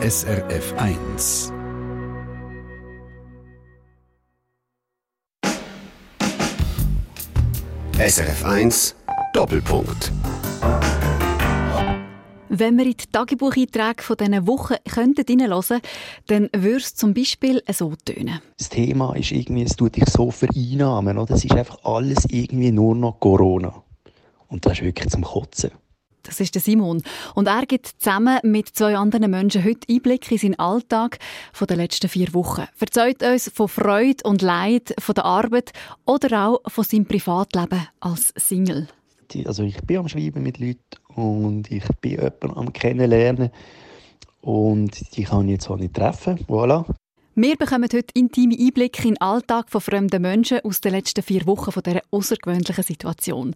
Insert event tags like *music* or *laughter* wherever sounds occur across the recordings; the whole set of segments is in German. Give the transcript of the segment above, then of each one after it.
SRF 1. SRF 1 Doppelpunkt. Wenn wir in die Tagebucheinträge von diesen Wochen hineinhören dann würde es zum Beispiel so tönen. Das Thema ist irgendwie, es tut dich so vereinnahmen. Oder? Es ist einfach alles irgendwie nur noch Corona. Und das ist wirklich zum Kotzen. Das ist der Simon. Und er gibt zusammen mit zwei anderen Menschen heute Einblick in seinen Alltag von den letzten vier Wochen. Er erzählt uns von Freude und Leid, von der Arbeit oder auch von seinem Privatleben als Single. Also ich bin am Schreiben mit Leuten und ich bin jemanden am Kennenlernen und die kann ich jetzt auch nicht treffen. Voilà. Wir bekommen heute intime Einblicke in den Alltag von fremden Menschen aus den letzten vier Wochen von dieser außergewöhnlichen Situation.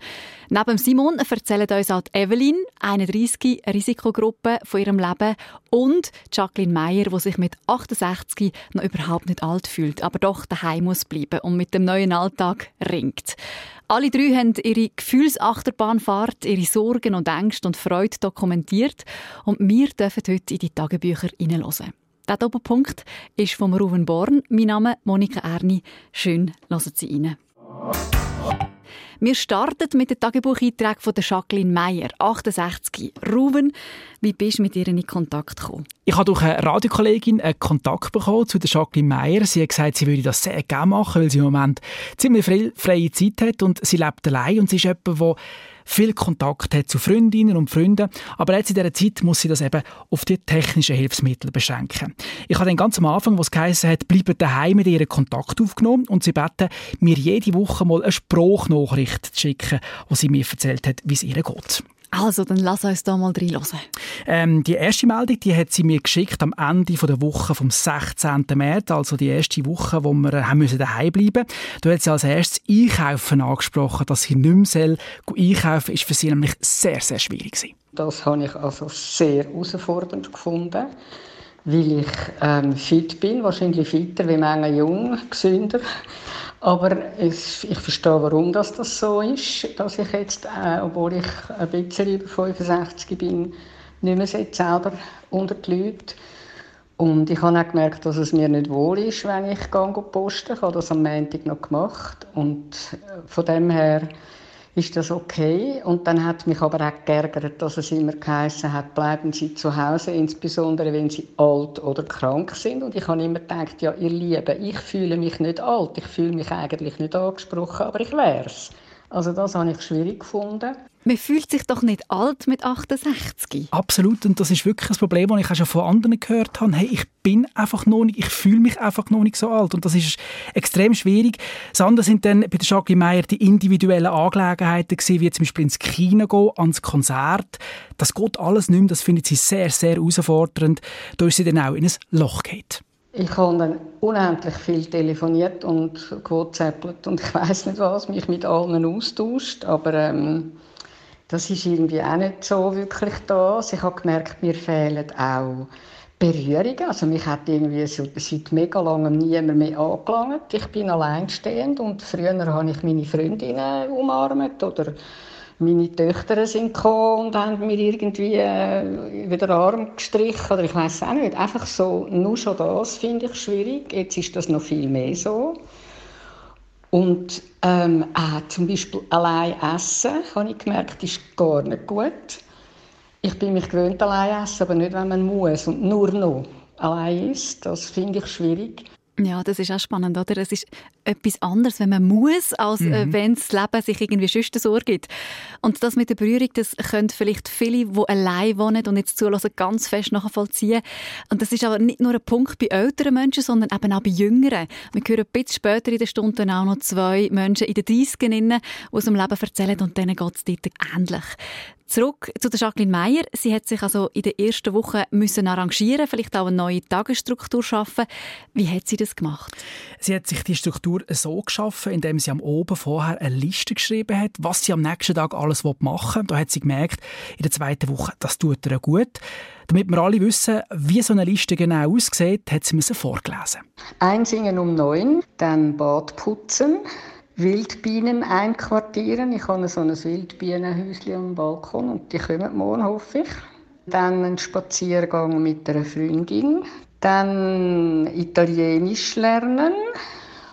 Neben Simon erzählen uns auch Evelyn, 31, eine Risikogruppe von ihrem Leben, und Jacqueline Meyer, die sich mit 68 noch überhaupt nicht alt fühlt, aber doch daheim muss bleiben und mit dem neuen Alltag ringt. Alle drei haben ihre Gefühlsachterbahnfahrt, ihre Sorgen und Ängste und Freude dokumentiert und wir dürfen heute in die Tagebücher hineinhören. Der Doppelpunkt ist von Ruven Born. Mein Name ist Monika Erni. Schön, hören Sie rein. Wir starten mit dem Tagebucheintrag von der Jacqueline Meyer, 68. Ruven, wie bist du mit ihr in Kontakt gekommen? Ich habe durch eine Radiokollegin einen Kontakt bekommen zu der Jacqueline Meyer. Sie hat gesagt, sie würde das sehr gerne machen, weil sie im Moment ziemlich viel freie Zeit hat und sie lebt allein und sie ist jemand, der viel Kontakt hat zu Freundinnen und Freunden, aber jetzt in dieser Zeit muss sie das eben auf die technischen Hilfsmittel beschränken. Ich habe dann ganz am Anfang, was geheißen hat, bleiben daheim mit ihren Kontakt aufgenommen und sie beten, mir jede Woche mal eine Spruchnachricht zu schicken, wo sie mir erzählt hat, wie es ihr geht. Also, dann lass uns da mal reinhören. Ähm, die erste Meldung, die hat sie mir geschickt am Ende der Woche vom 16. März, also die erste Woche, wo wir äh, haben müssen daheim bleiben. Da hat sie als erstes Einkaufen angesprochen, dass sie nicht mehr soll. Einkaufen ist für sie nämlich sehr, sehr schwierig gewesen. Das habe ich also sehr herausfordernd gefunden, weil ich ähm, fit bin, wahrscheinlich fitter wie Menge jung, gesünder. Aber ich verstehe, warum das, das so ist, dass ich jetzt, äh, obwohl ich ein bisschen über 65 bin, nicht mehr selber unter die Leute. Und ich habe auch gemerkt, dass es mir nicht wohl ist, wenn ich gehe posten. Ich habe das am Montag noch gemacht. Und äh, von dem her ist das okay. Und dann hat mich aber auch geärgert, dass es immer geheißen hat, bleiben Sie zu Hause, insbesondere wenn Sie alt oder krank sind. Und ich habe immer gedacht, ja, ihr Lieben, ich fühle mich nicht alt, ich fühle mich eigentlich nicht angesprochen, aber ich wäre es. Also das habe ich schwierig gefunden. Man fühlt sich doch nicht alt mit 68. Absolut, und das ist wirklich ein Problem, das ich auch schon von anderen gehört habe. Hey, ich bin einfach noch nicht, ich fühle mich einfach noch nicht so alt. Und das ist extrem schwierig. Das andere sind dann bei der Jacqueline Meyer die individuellen Angelegenheiten gewesen, wie zum Beispiel ins Kino gehen, ans Konzert. Das geht alles nicht mehr, das findet sie sehr, sehr herausfordernd. Da ist sie dann auch in ein Loch geht. Ich habe dann unendlich viel telefoniert und gewhatsappt und *laughs* ich weiß nicht was, mich mit allen austauscht, aber ähm, das ist irgendwie auch nicht so wirklich da. Ich habe gemerkt, mir fehlen auch Berührungen. Also mich hat irgendwie seit mega langem niemand mehr angelangt. Ich bin alleinstehend und früher habe ich meine Freundinnen umarmt oder meine Töchter sind gekommen und haben mir irgendwie äh, wieder den Arm gestrichen oder ich weiß auch nicht. Einfach so, nur schon das finde ich schwierig. Jetzt ist das noch viel mehr so. Und ähm, auch zum Beispiel allein essen, habe ich gemerkt, ist gar nicht gut. Ich bin mich gewöhnt, allein essen, aber nicht, wenn man muss und nur noch allein ist. Das finde ich schwierig. Ja, das ist auch spannend, oder? Es ist etwas anderes, wenn man muss, als äh, mhm. wenn das Leben sich irgendwie sonst so gibt. Und das mit der Berührung, das können vielleicht viele, die allein wohnen und jetzt zulassen, ganz fest nachvollziehen. Und das ist aber nicht nur ein Punkt bei älteren Menschen, sondern eben auch bei Jüngeren. Wir hören ein bisschen später in der Stunde auch noch zwei Menschen in den 30ern, die aus dem Leben erzählen und denen geht es dort ähnlich. Zurück zu der Jacqueline Meyer. Sie hat sich also in der ersten Woche müssen arrangieren, vielleicht auch eine neue Tagesstruktur schaffen. Wie hat sie das gemacht? Sie hat sich die Struktur so geschaffen, indem sie am Oben vorher eine Liste geschrieben hat, was sie am nächsten Tag alles machen will. Da hat sie gemerkt, in der zweiten Woche, das tut ihr gut. Damit wir alle wissen, wie so eine Liste genau aussieht, hat sie mir vorgelesen. Einsingen um neun, dann Bad putzen, Wildbienen einquartieren. Ich habe so ein Wildbienenhäuschen am Balkon und die kommen morgen, hoffe ich. dann einen Spaziergang mit einer Freundin, dann Italienisch lernen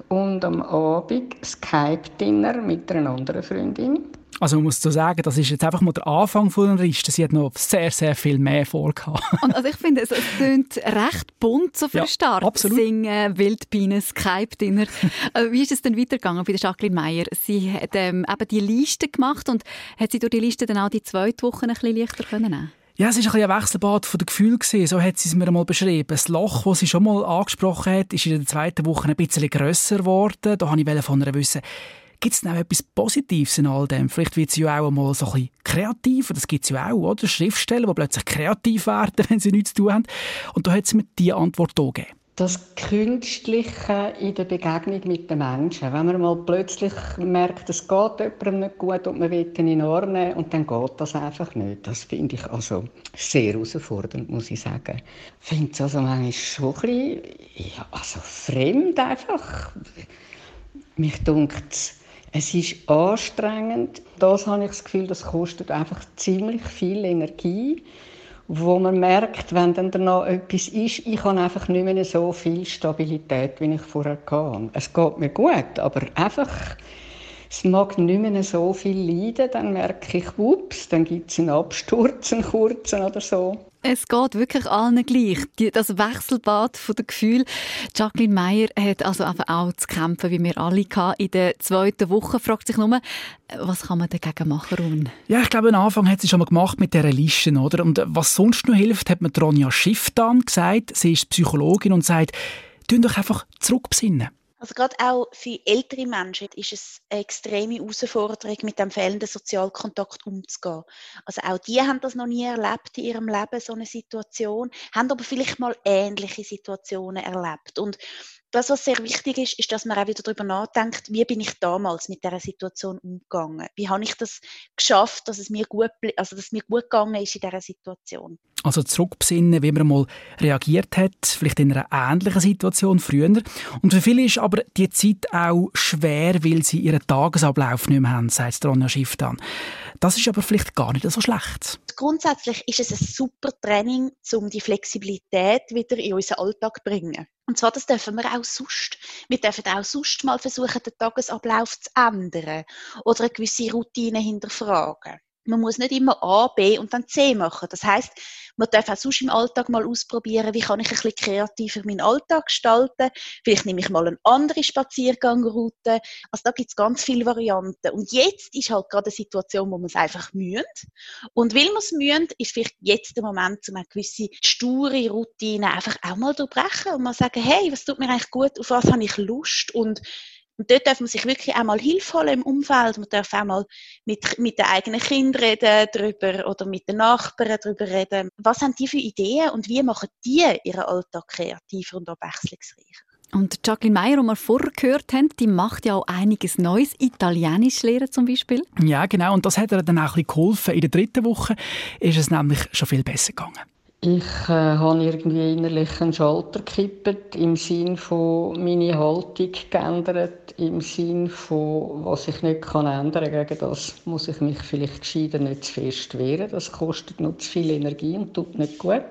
und am Abend Skype-Dinner mit einer anderen Freundin. Also man muss so sagen, das ist jetzt einfach mal der Anfang von der Liste. Sie hat noch sehr, sehr viel mehr vor. *laughs* Und also ich finde, es, klingt recht bunt so für ja, Start. Absolut. Singen, Wildbienen, Skype-Dinner. *laughs* Äh, wie ist es denn weitergegangen bei der Jacqueline Meyer? Sie hat ähm, eben die Liste gemacht und hat sie durch die Liste dann auch die zweite Woche ein bisschen leichter können nehmen ja, es war ein, ein Wechselbad von den Gefühlen. So hat sie es mir einmal beschrieben. Das Loch, das sie schon mal angesprochen hat, ist in der zweiten Woche ein bisschen grösser geworden. Da wollte ich von ihr wissen, Gibt es noch etwas Positives in all dem? Vielleicht wird sie ja auch mal so ein bisschen kreativer. Das gibt es ja auch, oder? Schriftsteller, die plötzlich kreativ werden, *laughs* wenn sie nichts zu tun haben. Und da hat sie mir diese Antwort gegeben. Das Künstliche in der Begegnung mit den Menschen. Wenn man mal plötzlich merkt, es geht jemandem nicht gut und man will ihn in nehmen und dann geht das einfach nicht. Das finde ich also sehr herausfordernd, muss ich sagen. Ich finde es also manchmal schon ein bisschen, ja, also fremd einfach. Mich dunkt es ist anstrengend. Das habe ich das Gefühl, das kostet einfach ziemlich viel Energie, wo man merkt, wenn dann danach etwas ist, ich habe einfach nicht mehr so viel Stabilität, wie ich vorher hatte. Es geht mir gut, aber einfach es mag nicht mehr so viel leiden, dann merke ich, ups, dann gibt es einen Absturz, einen kurzen oder so. Es geht wirklich allen gleich. das Wechselbad von der Gefühl. Jacqueline Meyer hat also einfach auch zu kämpfen, wie wir alle in der zweiten Woche. Fragt sich nur, was kann man dagegen machen, Ron? Ja, ich glaube, am Anfang hat sie schon mal gemacht mit dieser Liste, oder? Und was sonst noch hilft, hat mir Ronja Schiff dann gesagt. Sie ist Psychologin und sagt, tun doch einfach zurückbesinnen. Also gerade auch für ältere Menschen ist es eine extreme Herausforderung, mit dem fehlenden Sozialkontakt umzugehen. Also auch die haben das noch nie erlebt in ihrem Leben, so eine Situation, haben aber vielleicht mal ähnliche Situationen erlebt. Und das, was sehr wichtig ist, ist, dass man auch wieder darüber nachdenkt, wie bin ich damals mit dieser Situation umgegangen? Wie habe ich das geschafft, dass es mir gut, also dass es mir gut gegangen ist in dieser Situation? Also zurückbesinnen, wie man mal reagiert hat, vielleicht in einer ähnlichen Situation früher. Und für viele ist aber die Zeit auch schwer, weil sie ihren Tagesablauf nicht mehr haben, sagt Ronja Schiff dann. Das ist aber vielleicht gar nicht so schlecht. Grundsätzlich ist es ein super Training, um die Flexibilität wieder in unseren Alltag zu bringen. Und zwar, das dürfen wir auch sonst. Wir dürfen auch sonst mal versuchen, den Tagesablauf zu ändern oder eine gewisse Routine hinterfragen. Man muss nicht immer A, B und dann C machen. Das heißt, man darf auch sonst im Alltag mal ausprobieren, wie kann ich ein bisschen kreativer meinen Alltag gestalten. Vielleicht nehme ich mal eine andere Spaziergangroute. Also da gibt es ganz viele Varianten. Und jetzt ist halt gerade eine Situation, wo man es einfach mühen. Und weil man es mühen, ist vielleicht jetzt der Moment, um eine gewisse sture Routine einfach auch mal durchbrechen und mal sagen, hey, was tut mir eigentlich gut, auf was habe ich Lust und und dort darf man sich wirklich auch mal Hilfe holen im Umfeld. Man darf auch mal mit, mit den eigenen Kindern reden darüber oder mit den Nachbarn darüber reden. Was haben die für Ideen und wie machen die ihren Alltag kreativer und abwechslungsreicher? Und Jacqueline Meyer, die wir vorher gehört haben, die macht ja auch einiges Neues, Italienisch lehren zum Beispiel. Ja, genau. Und das hat ihr dann auch ein bisschen geholfen. In der dritten Woche ist es nämlich schon viel besser gegangen. Ich äh, habe irgendwie innerlich einen Schalter gekippt, im Sinn von meine Haltung geändert, im Sinn von, was ich nicht kann ändern kann. Gegen das muss ich mich vielleicht gescheiter nicht zu fest wehren. Das kostet noch zu viel Energie und tut nicht gut.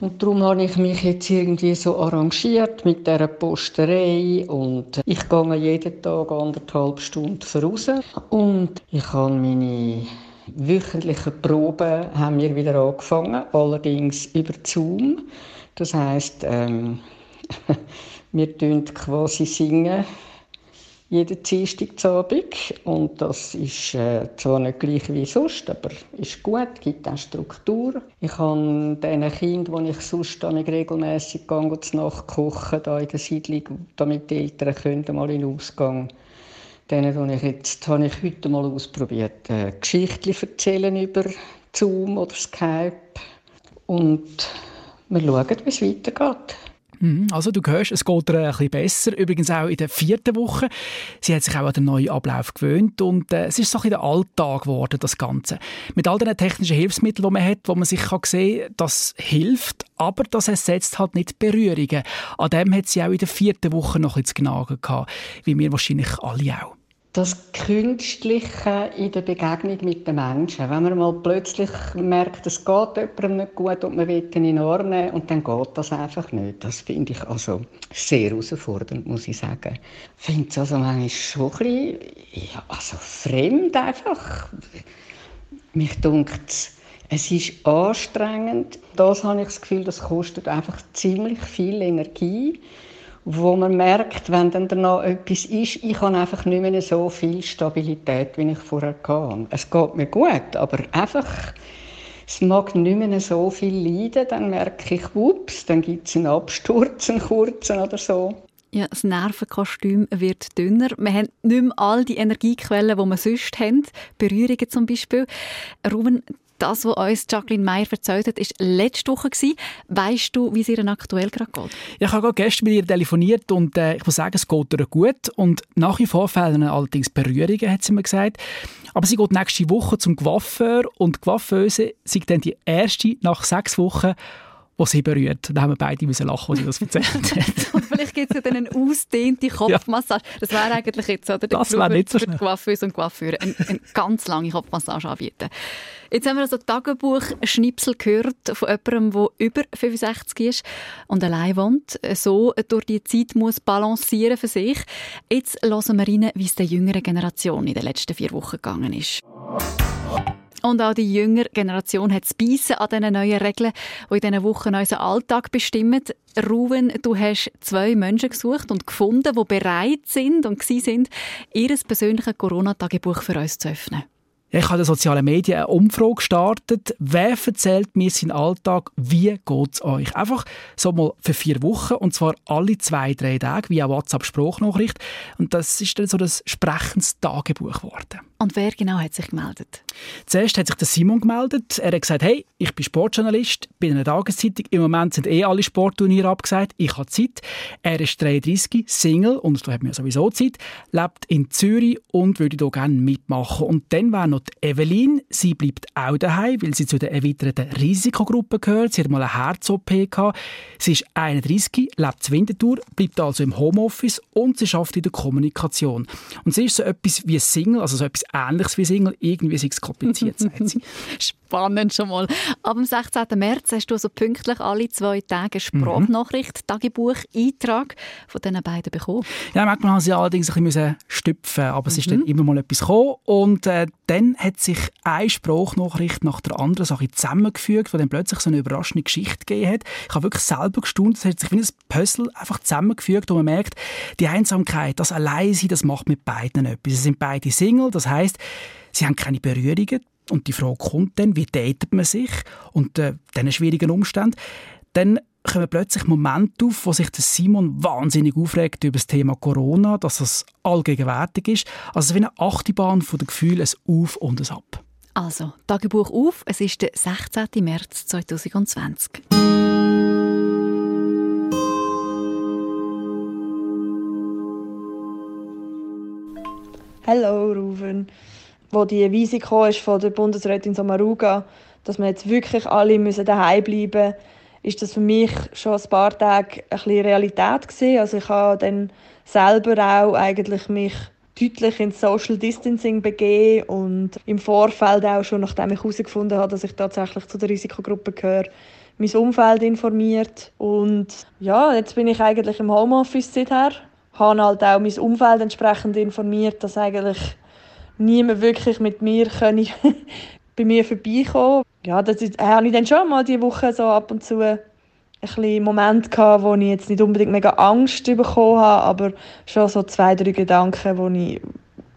Und darum habe ich mich jetzt irgendwie so arrangiert mit dieser Posterei und ich gehe jeden Tag anderthalb Stunden voraus und ich habe meine wöchentlichen Proben haben wir wieder angefangen, allerdings über Zoom. Das heißt, ähm, *laughs* wir tun quasi singen jeden Dienstagabend und das ist äh, zwar nicht gleich wie sonst, aber ist gut, gibt auch Struktur. Ich habe diesen Kindern, die ich sonst regelmässig gehe, zu Nacht kochen, da in der Siedlung, damit die Eltern können mal in den Ausgang Denen habe ich jetzt habe ich heute mal ausprobiert, äh, Geschichten erzählen über Zoom oder Skype und wir schauen, wie es weitergeht. Mhm, also du hörst, es geht ihr ein bisschen besser. Übrigens auch in der vierten Woche. Sie hat sich auch an den neuen Ablauf gewöhnt und äh, es ist so ein der Alltag geworden, das Ganze. Mit all den technischen Hilfsmitteln, die man hat, wo man sich kann sehen kann, das hilft, aber das ersetzt halt nicht Berührungen. An dem hat sie auch in der vierten Woche noch ein bisschen gehabt, wie wir wahrscheinlich alle auch. Das Künstliche in der Begegnung mit den Menschen. Wenn man mal plötzlich merkt, es geht jemandem nicht gut und man will ihn in Arm nehmen und dann geht das einfach nicht. Das finde ich also sehr herausfordernd, muss ich sagen. Ich finde es also manchmal schon ein bisschen, ja, also fremd einfach. Mich dunkt es ist anstrengend. Das habe ich das Gefühl, das kostet einfach ziemlich viel Energie wo man merkt, wenn dann danach etwas ist, ich habe einfach nicht mehr so viel Stabilität, wie ich vorher hatte. Es geht mir gut, aber einfach, es mag nicht mehr so viel leiden, dann merke ich, ups, dann gibt es einen Absturz, einen kurzen oder so. Ja, das Nervenkostüm wird dünner. Wir haben nicht mehr all die Energiequellen, die wir sonst haben. Berührungen zum Beispiel. Ruben, das, was uns Jacqueline Meyer erzählt hat, war letzte Woche. Weißt du, wie es ihr aktuell gerade geht? Ich habe gestern mit ihr telefoniert und äh, ich muss sagen, es geht ihr gut. Und nach wie vor fehlen allerdings Berührungen, hat sie mir gesagt. Aber sie geht nächste Woche zum Coiffeur und die Coiffeuse sind dann die erste nach sechs Wochen, die sie berührt. Da haben wir beide müssen lachen, als sie das erzählt hat. *laughs* und vielleicht gibt es ja dann eine ausdehnte Kopfmassage. Ja. Das wäre eigentlich jetzt, oder? Das wäre nicht so schnell. Coiffeuse und Coiffeure eine, eine ganz lange Kopfmassage anbieten. Jetzt haben wir also Tagebuch-Schnipsel gehört von jemandem, der über 65 ist und allein wohnt, so durch die Zeit muss balancieren für sich. Jetzt hören wir rein, wie es der jüngeren Generation in den letzten vier Wochen gegangen ist. Und auch die jüngere Generation hat es an diesen neuen Regeln, die in diesen Wochen unseren Alltag bestimmen. Ruben, du hast zwei Menschen gesucht und gefunden, die bereit sind und sind, ihr persönliches Corona-Tagebuch für uns zu öffnen. Ich habe in den sozialen Medien eine Umfrage gestartet. Wer erzählt mir seinen Alltag? Wie geht es euch? Einfach so mal für vier Wochen und zwar alle zwei, drei Tage via WhatsApp-Sprachnachricht. Und das ist dann so das sprechendes Tagebuch geworden. Und wer genau hat sich gemeldet? Zuerst hat sich der Simon gemeldet. Er hat gesagt, hey, ich bin Sportjournalist, bin in einer Tageszeitung. Im Moment sind eh alle Sportturniere abgesagt. Ich habe Zeit. Er ist 33, Single und da hat mir sowieso Zeit, lebt in Zürich und würde hier gerne mitmachen. Und dann wäre noch die Evelyn. Sie bleibt auch daheim, weil sie zu der erweiterten Risikogruppe gehört. Sie hat mal eine Herz-OP gehabt. Sie ist 31, lebt in Winterthur, bleibt also im Homeoffice und sie arbeitet in der Kommunikation. Und sie ist so etwas wie Single, also so etwas Ähnliches wie Single. Irgendwie ist es kompliziert, sagt sie. *laughs* Spannend schon mal. Ab dem 16. März hast du so pünktlich alle zwei Tage Sprachnachricht, mhm. Tagebuch, Eintrag von diesen beiden bekommen. Ja, manchmal haben sie allerdings ein bisschen stüpfen aber es ist dann mhm. immer mal etwas gekommen. Und äh, dann hat sich eine Sprachnachricht nach der anderen so zusammengefügt, wo dann plötzlich so eine überraschende Geschichte gegeben hat. Ich habe wirklich selber gestaunt, es hat sich wie ein Puzzle einfach zusammengefügt, wo man merkt, die Einsamkeit, das Alleinsein, das macht mit beiden etwas. Sie sind beide Single, das heißt, sie haben keine Berührungen, und die Frage kommt dann, wie datet man sich unter äh, diesen schwierigen Umständen? Dann kommen plötzlich Momente auf, wo sich Simon wahnsinnig aufregt über das Thema Corona, dass es allgegenwärtig ist. Also wie eine Achterbahn von den Gefühlen, ein Auf und ein Ab. Also, Tagebuch auf, es ist der 16. März 2020. Hallo Ruven wo die Weise ist von der Bundesrätin Sommaruga, dass wir jetzt wirklich alle müssen daheim bleiben müssen, ist das für mich schon ein paar Tage ein bisschen Realität gewesen. Also ich habe dann selber auch eigentlich mich deutlich ins Social Distancing begeben und im Vorfeld auch schon, nachdem ich herausgefunden habe, dass ich tatsächlich zu der Risikogruppe gehöre, mein Umfeld informiert. Und ja, jetzt bin ich eigentlich im Homeoffice seither. Habe halt auch mein Umfeld entsprechend informiert, dass eigentlich niemand wirklich mit mir können *laughs* bei mir vorbeikommen. Ja, das ist, habe ich dann schon mal diese Woche so ab und zu ein bisschen Moment gehabt, wo ich jetzt nicht unbedingt mega Angst bekommen habe, aber schon so zwei, drei Gedanken, wo ich ein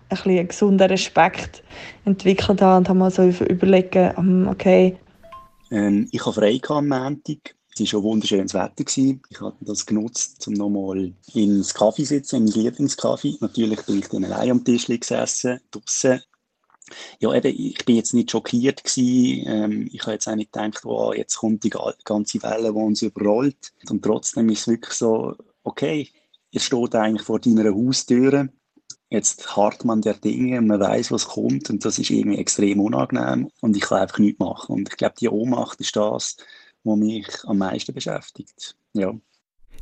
bisschen einen gesunden Respekt entwickelt habe und habe mal so überlegt, hm, okay. Ähm, ich habe frei am Montag es war schon wunderschönes Wetter. Gewesen. Ich habe das genutzt, um nochmal ins Kaffee zu sitzen, meinem Lieblingskaffee. Natürlich bin ich dann allein am Tisch gesessen, draußen. Ja, eben, ich bin jetzt nicht schockiert gewesen. Ähm, ich habe jetzt auch nicht gedacht, wow, jetzt kommt die ganze Welle, die uns überrollt. Und trotzdem ist es wirklich so, okay, ihr steht eigentlich vor deiner Haustür. Jetzt hart man der Dinge und man weiß, was kommt und das ist irgendwie extrem unangenehm und ich kann einfach nichts machen. Und ich glaube, die Ohnmacht ist das, was mich am meisten beschäftigt. Ja.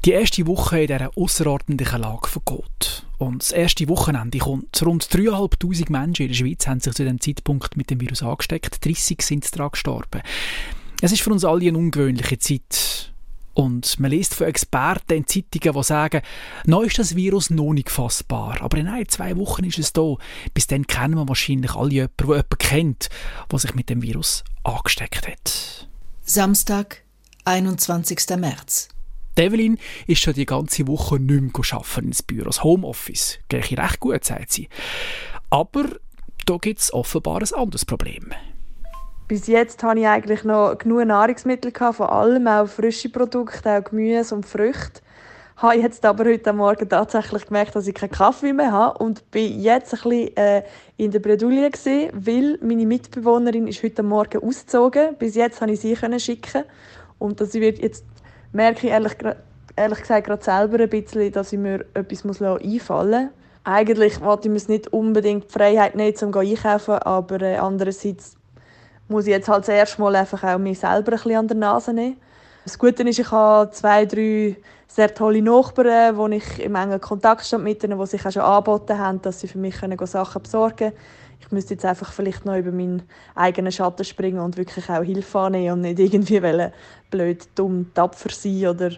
Die erste Woche in dieser außerordentlichen Lage vergeht. Und das erste Wochenende kommt. Rund 3'500 Menschen in der Schweiz haben sich zu diesem Zeitpunkt mit dem Virus angesteckt. 30 sind daran gestorben. Es ist für uns alle eine ungewöhnliche Zeit. Und man liest von Experten in Zeitungen, die sagen, noch ist das Virus noch nicht fassbar, aber in ein, zwei Wochen ist es da. Bis dann kennen wir wahrscheinlich alle jemanden, der jemanden kennt, der sich mit dem Virus angesteckt hat. Samstag, 21. März. Evelyn ist schon die ganze Woche nicht mehr arbeiten ins Büro. Das Homeoffice gehe ich recht gut, sagt sie. Aber da gibt es offenbar ein anderes Problem. Bis jetzt hatte ich eigentlich noch genug Nahrungsmittel, gehabt, von allem, auch frische Produkte, auch Gemüse und Früchte. Habe jetzt aber heute Morgen tatsächlich gemerkt, dass ich keinen Kaffee mehr habe und bin jetzt ein bisschen äh, in der Bredouille gewesen, weil meine Mitbewohnerin ist heute Morgen ausgezogen. Bis jetzt konnte ich sie schicken und das wird jetzt merke ich ehrlich, ehrlich gesagt gerade selber ein bisschen, dass ich mir etwas muss einfallen muss. Eigentlich wollte ich mir nicht unbedingt die Freiheit nehmen, um einkaufen, aber äh, andererseits muss ich jetzt halt das erste Mal einfach auch mich selber ein bisschen an der Nase nehmen. Das Gute ist, ich habe zwei, drei sehr tolle Nachbarn, wo ich im engen Kontakt stand mit ihnen, die sich auch schon angeboten haben, dass sie für mich Sachen besorgen können. Ich müsste jetzt einfach vielleicht noch über meinen eigenen Schatten springen und wirklich auch Hilfe annehmen und nicht irgendwie blöd, dumm, tapfer sein oder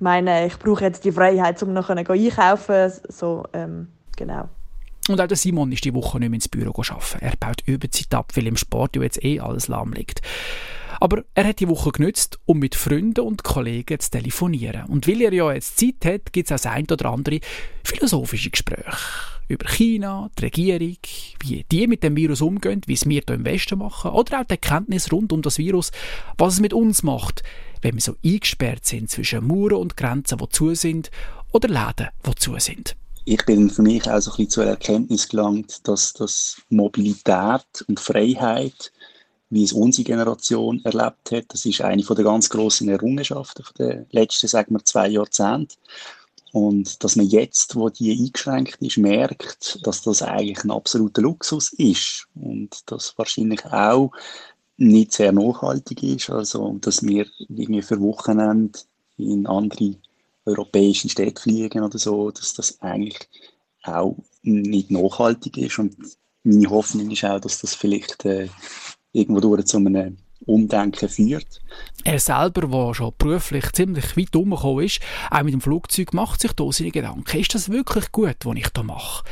meine, ich brauche jetzt die Freiheit, um noch einkaufen so, ähm, genau. Und auch der Simon ist die Woche nicht mehr ins Büro arbeiten. Er baut Überzeit ab, weil im Sport ja jetzt eh alles lahm liegt. Aber er hat die Woche genützt, um mit Freunden und Kollegen zu telefonieren. Und weil er ja jetzt Zeit hat, gibt es auch ein oder andere philosophische Gespräche. Über China, die Regierung, wie die mit dem Virus umgehen, wie es wir hier im Westen machen, oder auch die Erkenntnis rund um das Virus, was es mit uns macht, wenn wir so eingesperrt sind zwischen Mauern und Grenzen, die zu sind, oder Läden, die zu sind ich bin für mich auch so ein bisschen zur Erkenntnis gelangt, dass das Mobilität und Freiheit, wie es unsere Generation erlebt hat, das ist eine der ganz grossen Errungenschaften der letzten, sagen wir, zwei Jahrzehnte. Und dass man jetzt, wo die eingeschränkt ist, merkt, dass das eigentlich ein absoluter Luxus ist und das wahrscheinlich auch nicht sehr nachhaltig ist. Also, dass wir irgendwie für Wochenende in andere europäische Städte fliegen oder so, dass das eigentlich auch nicht nachhaltig ist. Und meine Hoffnung ist auch, dass das vielleicht äh, irgendwo durch zu einem Umdenken führt. Er selber, der schon beruflich ziemlich weit umgekommen ist, auch mit dem Flugzeug, macht sich da seine Gedanken. Ist das wirklich gut, was ich da mache?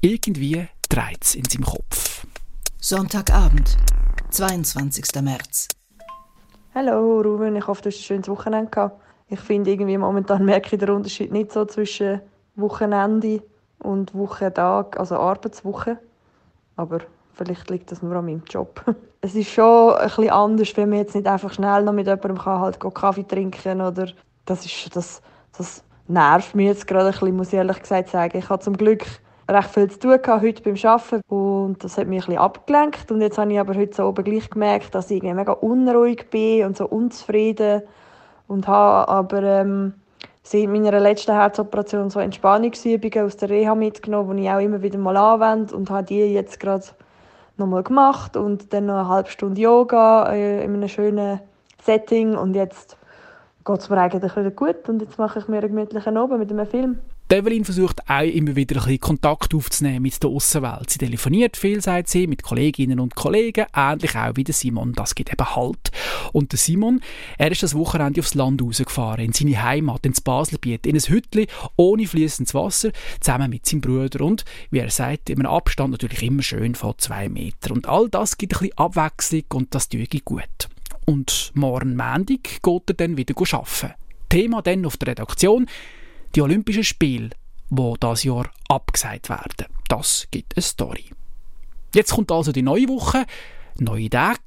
Irgendwie dreht es in seinem Kopf. Sonntagabend, 22. März. Hallo Ruben, ich hoffe, du hast ein schönes Wochenende gehabt ich finde irgendwie momentan merke ich den Unterschied nicht so zwischen Wochenende und Wochentag, also Arbeitswoche. Aber vielleicht liegt das nur an meinem Job. *laughs* es ist schon ein bisschen anders, wenn man jetzt nicht einfach schnell noch mit jemandem kann, halt Kaffee trinken oder das ist das, das nervt mich jetzt gerade ein bisschen, muss ich ehrlich gesagt sagen. Ich habe zum Glück recht viel zu tun gehabt, heute beim Arbeiten und das hat mich ein bisschen abgelenkt und jetzt habe ich aber heute so oben gleich gemerkt, dass ich mega unruhig bin und so unzufrieden und habe aber ähm, seit meiner letzten Herzoperation so Entspannungsübungen aus der Reha mitgenommen, die ich auch immer wieder mal anwende und habe die jetzt gerade nochmal gemacht und dann noch eine halbe Stunde Yoga äh, in einem schönen Setting und jetzt geht es mir eigentlich wieder gut und jetzt mache ich mir einen gemütlichen Abend mit einem Film. Evelyn versucht auch immer wieder ein bisschen Kontakt aufzunehmen mit der Außenwelt. Sie telefoniert viel, sagt sie, mit Kolleginnen und Kollegen, ähnlich auch wie der Simon. Das gibt eben Halt. Und der Simon, er ist das Wochenende aufs Land rausgefahren, in seine Heimat, ins Baselbiet, in ein Hütli ohne fließendes Wasser, zusammen mit seinem Bruder und, wie er sagt, in Abstand natürlich immer schön von zwei Metern. Und all das gibt ein bisschen Abwechslung und das tue ich gut. Und morgen Montag geht er dann wieder arbeiten. Thema dann auf der Redaktion die Olympischen Spiele, die das Jahr abgesagt werden. Das gibt eine Story. Jetzt kommt also die neue Woche, neue Tage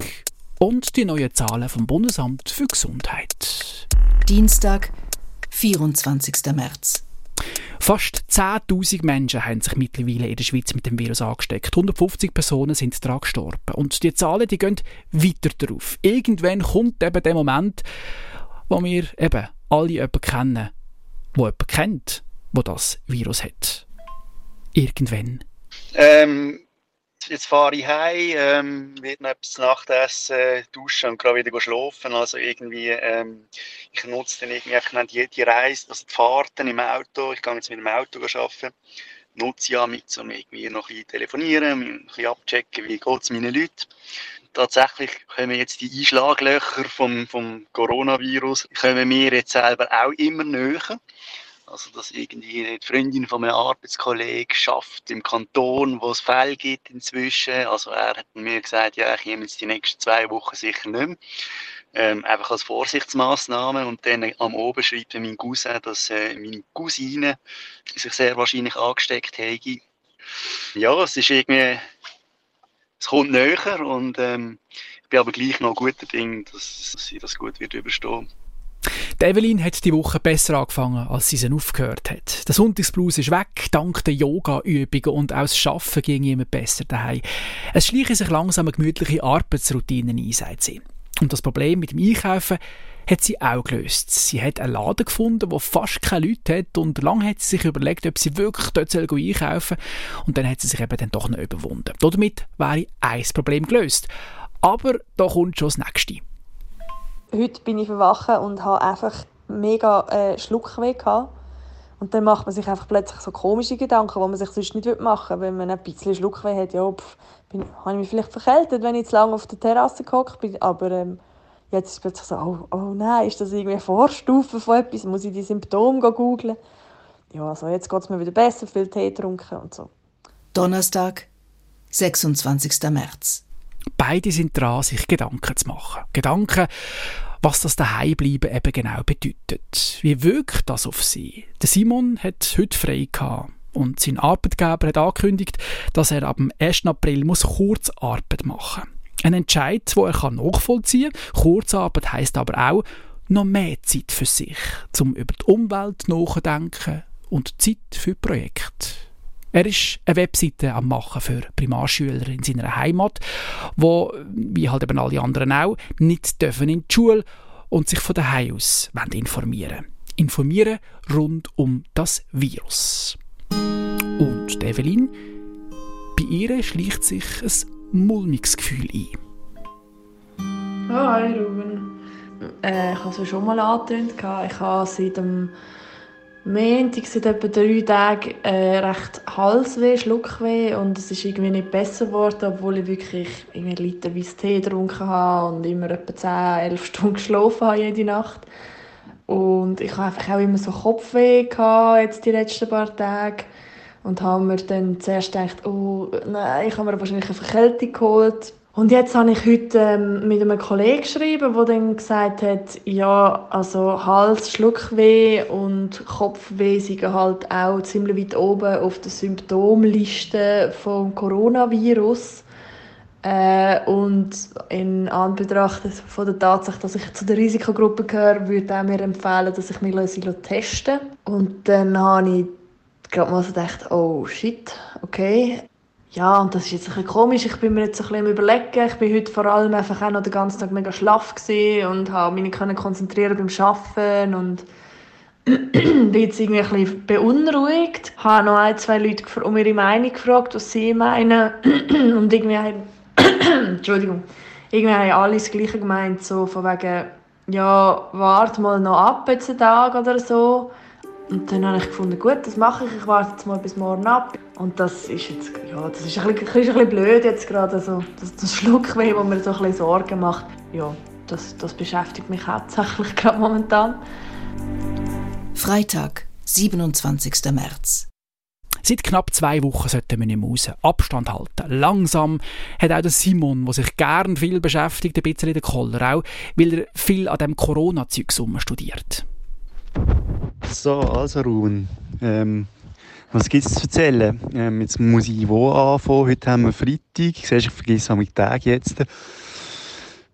und die neuen Zahlen vom Bundesamt für Gesundheit. Dienstag, 24. März. Fast 10.000 Menschen haben sich mittlerweile in der Schweiz mit dem Virus angesteckt. 150 Personen sind daran gestorben. Und die Zahlen die gehen weiter darauf. Irgendwann kommt eben der Moment, wo wir eben alle jemanden kennen, wo jemand kennt, wo das Virus hat. Irgendwann. Ähm, jetzt fahre ich heim, ähm, werde noch etwas Nachtessen, duschen und gerade wieder schlafen. Also irgendwie, ähm, Ich nutze dann irgendwie die, die Reise, also die Fahrten im Auto. Ich gehe jetzt mit dem Auto arbeiten. Nutze ja mit, um irgendwie noch ein bisschen telefonieren, ein bisschen abchecken, wie geht es meinen Leuten. Tatsächlich kommen jetzt die Einschlaglöcher vom, vom Coronavirus, kommen mir jetzt selber auch immer näher. Also, dass irgendwie die Freundin von einem Arbeitskollegen schafft im Kanton, wo es Fälle gibt inzwischen. Also, er hat mir gesagt, ja, ich nehme jetzt die nächsten zwei Wochen sicher nicht mehr. Ähm, einfach als Vorsichtsmaßnahme. Und dann am Oben schreibt mein Cousin, dass äh, meine Cousine sich sehr wahrscheinlich angesteckt hätte. Ja, es ist irgendwie, es kommt näher und ähm, ich bin aber gleich noch guter Ding, dass, dass sie das gut wird überstehen. Die Evelyn hat die Woche besser angefangen, als sie sie aufgehört hat. Der Sonntagsblues ist weg, dank der Yoga-Übungen und auch das Arbeiten ging immer besser daheim. Es schleichen sich langsam gemütliche Arbeitsroutine ein, sagt sie. Und das Problem mit dem Einkaufen hat sie auch gelöst. Sie hat einen Laden gefunden, wo fast keine Leute hat und lange hat sie sich überlegt, ob sie wirklich dort einkaufen soll und dann hat sie sich eben dann doch noch überwunden. Damit wäre ein Problem gelöst. Aber da kommt schon das Nächste heute bin ich verwachen und habe einfach mega äh, Schluckweh gehabt. Und dann macht man sich einfach plötzlich so komische Gedanken, die man sich sonst nicht machen würde, wenn man ein bisschen Schluckweh hat. Ja, pff, bin, habe ich mich vielleicht verkältet, wenn ich zu lange auf der Terrasse gehockt bin. Aber ähm, jetzt ist es plötzlich so, oh, oh nein, ist das irgendwie eine Vorstufe von etwas? Muss ich die Symptome googeln? Ja, also jetzt geht es mir wieder besser, viel Tee trinken und so. Donnerstag, 26. März. Beide sind dran, sich Gedanken zu machen. Gedanken, was das Daheimbleiben eben genau bedeutet. Wie wirkt das auf sie? Der Simon hat heute frei gehabt. Und sein Arbeitgeber hat angekündigt, dass er ab dem 1. April muss Kurzarbeit machen muss. Ein Entscheid, den er nachvollziehen kann. Kurzarbeit heisst aber auch noch mehr Zeit für sich, um über die Umwelt nachzudenken und Zeit für Projekte. Er ist eine Webseite am Machen für Primarschüler in seiner Heimat, wo, wie halt eben alle anderen auch, nicht dürfen in die Schule und sich von daheim aus informieren Informieren rund um das Virus. Und Evelyn, bei ihr schleicht sich ein mulmiges Gefühl ein. Hi Ruben. Äh, ich habe es schon mal angetönt. Ich habe seit dem Montag seit etwa drei Tagen äh, recht Halsweh, Schluckweh und es ist irgendwie nicht besser geworden, obwohl ich wirklich irgendwie literweise Tee getrunken habe und immer etwa 10, 11 *laughs* Stunden geschlafen habe jede Nacht. Und ich habe einfach auch immer so Kopfweh gehabt, jetzt die letzten paar Tage. Und habe mir dann zuerst gedacht, oh nein, ich habe mir wahrscheinlich eine Verkältung geholt. Und jetzt habe ich heute ähm, mit einem Kollegen geschrieben, der dann gesagt hat, ja, also Hals, Schluckweh und Kopfweh sind halt auch ziemlich weit oben auf der Symptomliste vom Coronavirus. Äh, und in Anbetracht von der Tatsache, dass ich zu der Risikogruppe gehöre, würde er mir empfehlen, dass ich mich testen lasse. Und dann habe ich gerade mal so gedacht, oh shit, okay, ja, und das ist jetzt ein bisschen komisch. Ich bin mir jetzt ein bisschen überlegen. Ich bin heute vor allem einfach auch noch den ganzen Tag mega schlaff und habe mich nicht konzentrieren beim Arbeiten und *clears throat* bin jetzt irgendwie ein bisschen beunruhigt. Ich habe noch ein, zwei Leute um ihre Meinung gefragt, was sie meinen. *clears throat* und irgendwie haben, *clears throat* Entschuldigung, irgendwie haben alle das Gleiche gemeint, so von wegen, ja, warte mal noch ab jetzt einen Tag oder so. Und dann habe ich gefunden, gut, das mache ich, ich warte jetzt mal bis morgen ab. Und das ist jetzt, ja, das ist ein bisschen, ist ein bisschen blöd jetzt gerade, also das, das Schluckweh, wo mir so ein bisschen Sorgen macht. Ja, das, das beschäftigt mich hauptsächlich *laughs* gerade momentan. Freitag, 27. März. Seit knapp zwei Wochen sollten wir nicht raus. Abstand halten. Langsam hat auch der Simon, der sich gern viel beschäftigt, ein bisschen den Koller auch, weil er viel an dem Corona-Zeug studiert. So, also Ruhen. Ähm, was gibt es zu erzählen? Ähm, jetzt muss ich wo anfangen? Heute haben wir Freitag. Siehst, ich vergesse am Tag jetzt.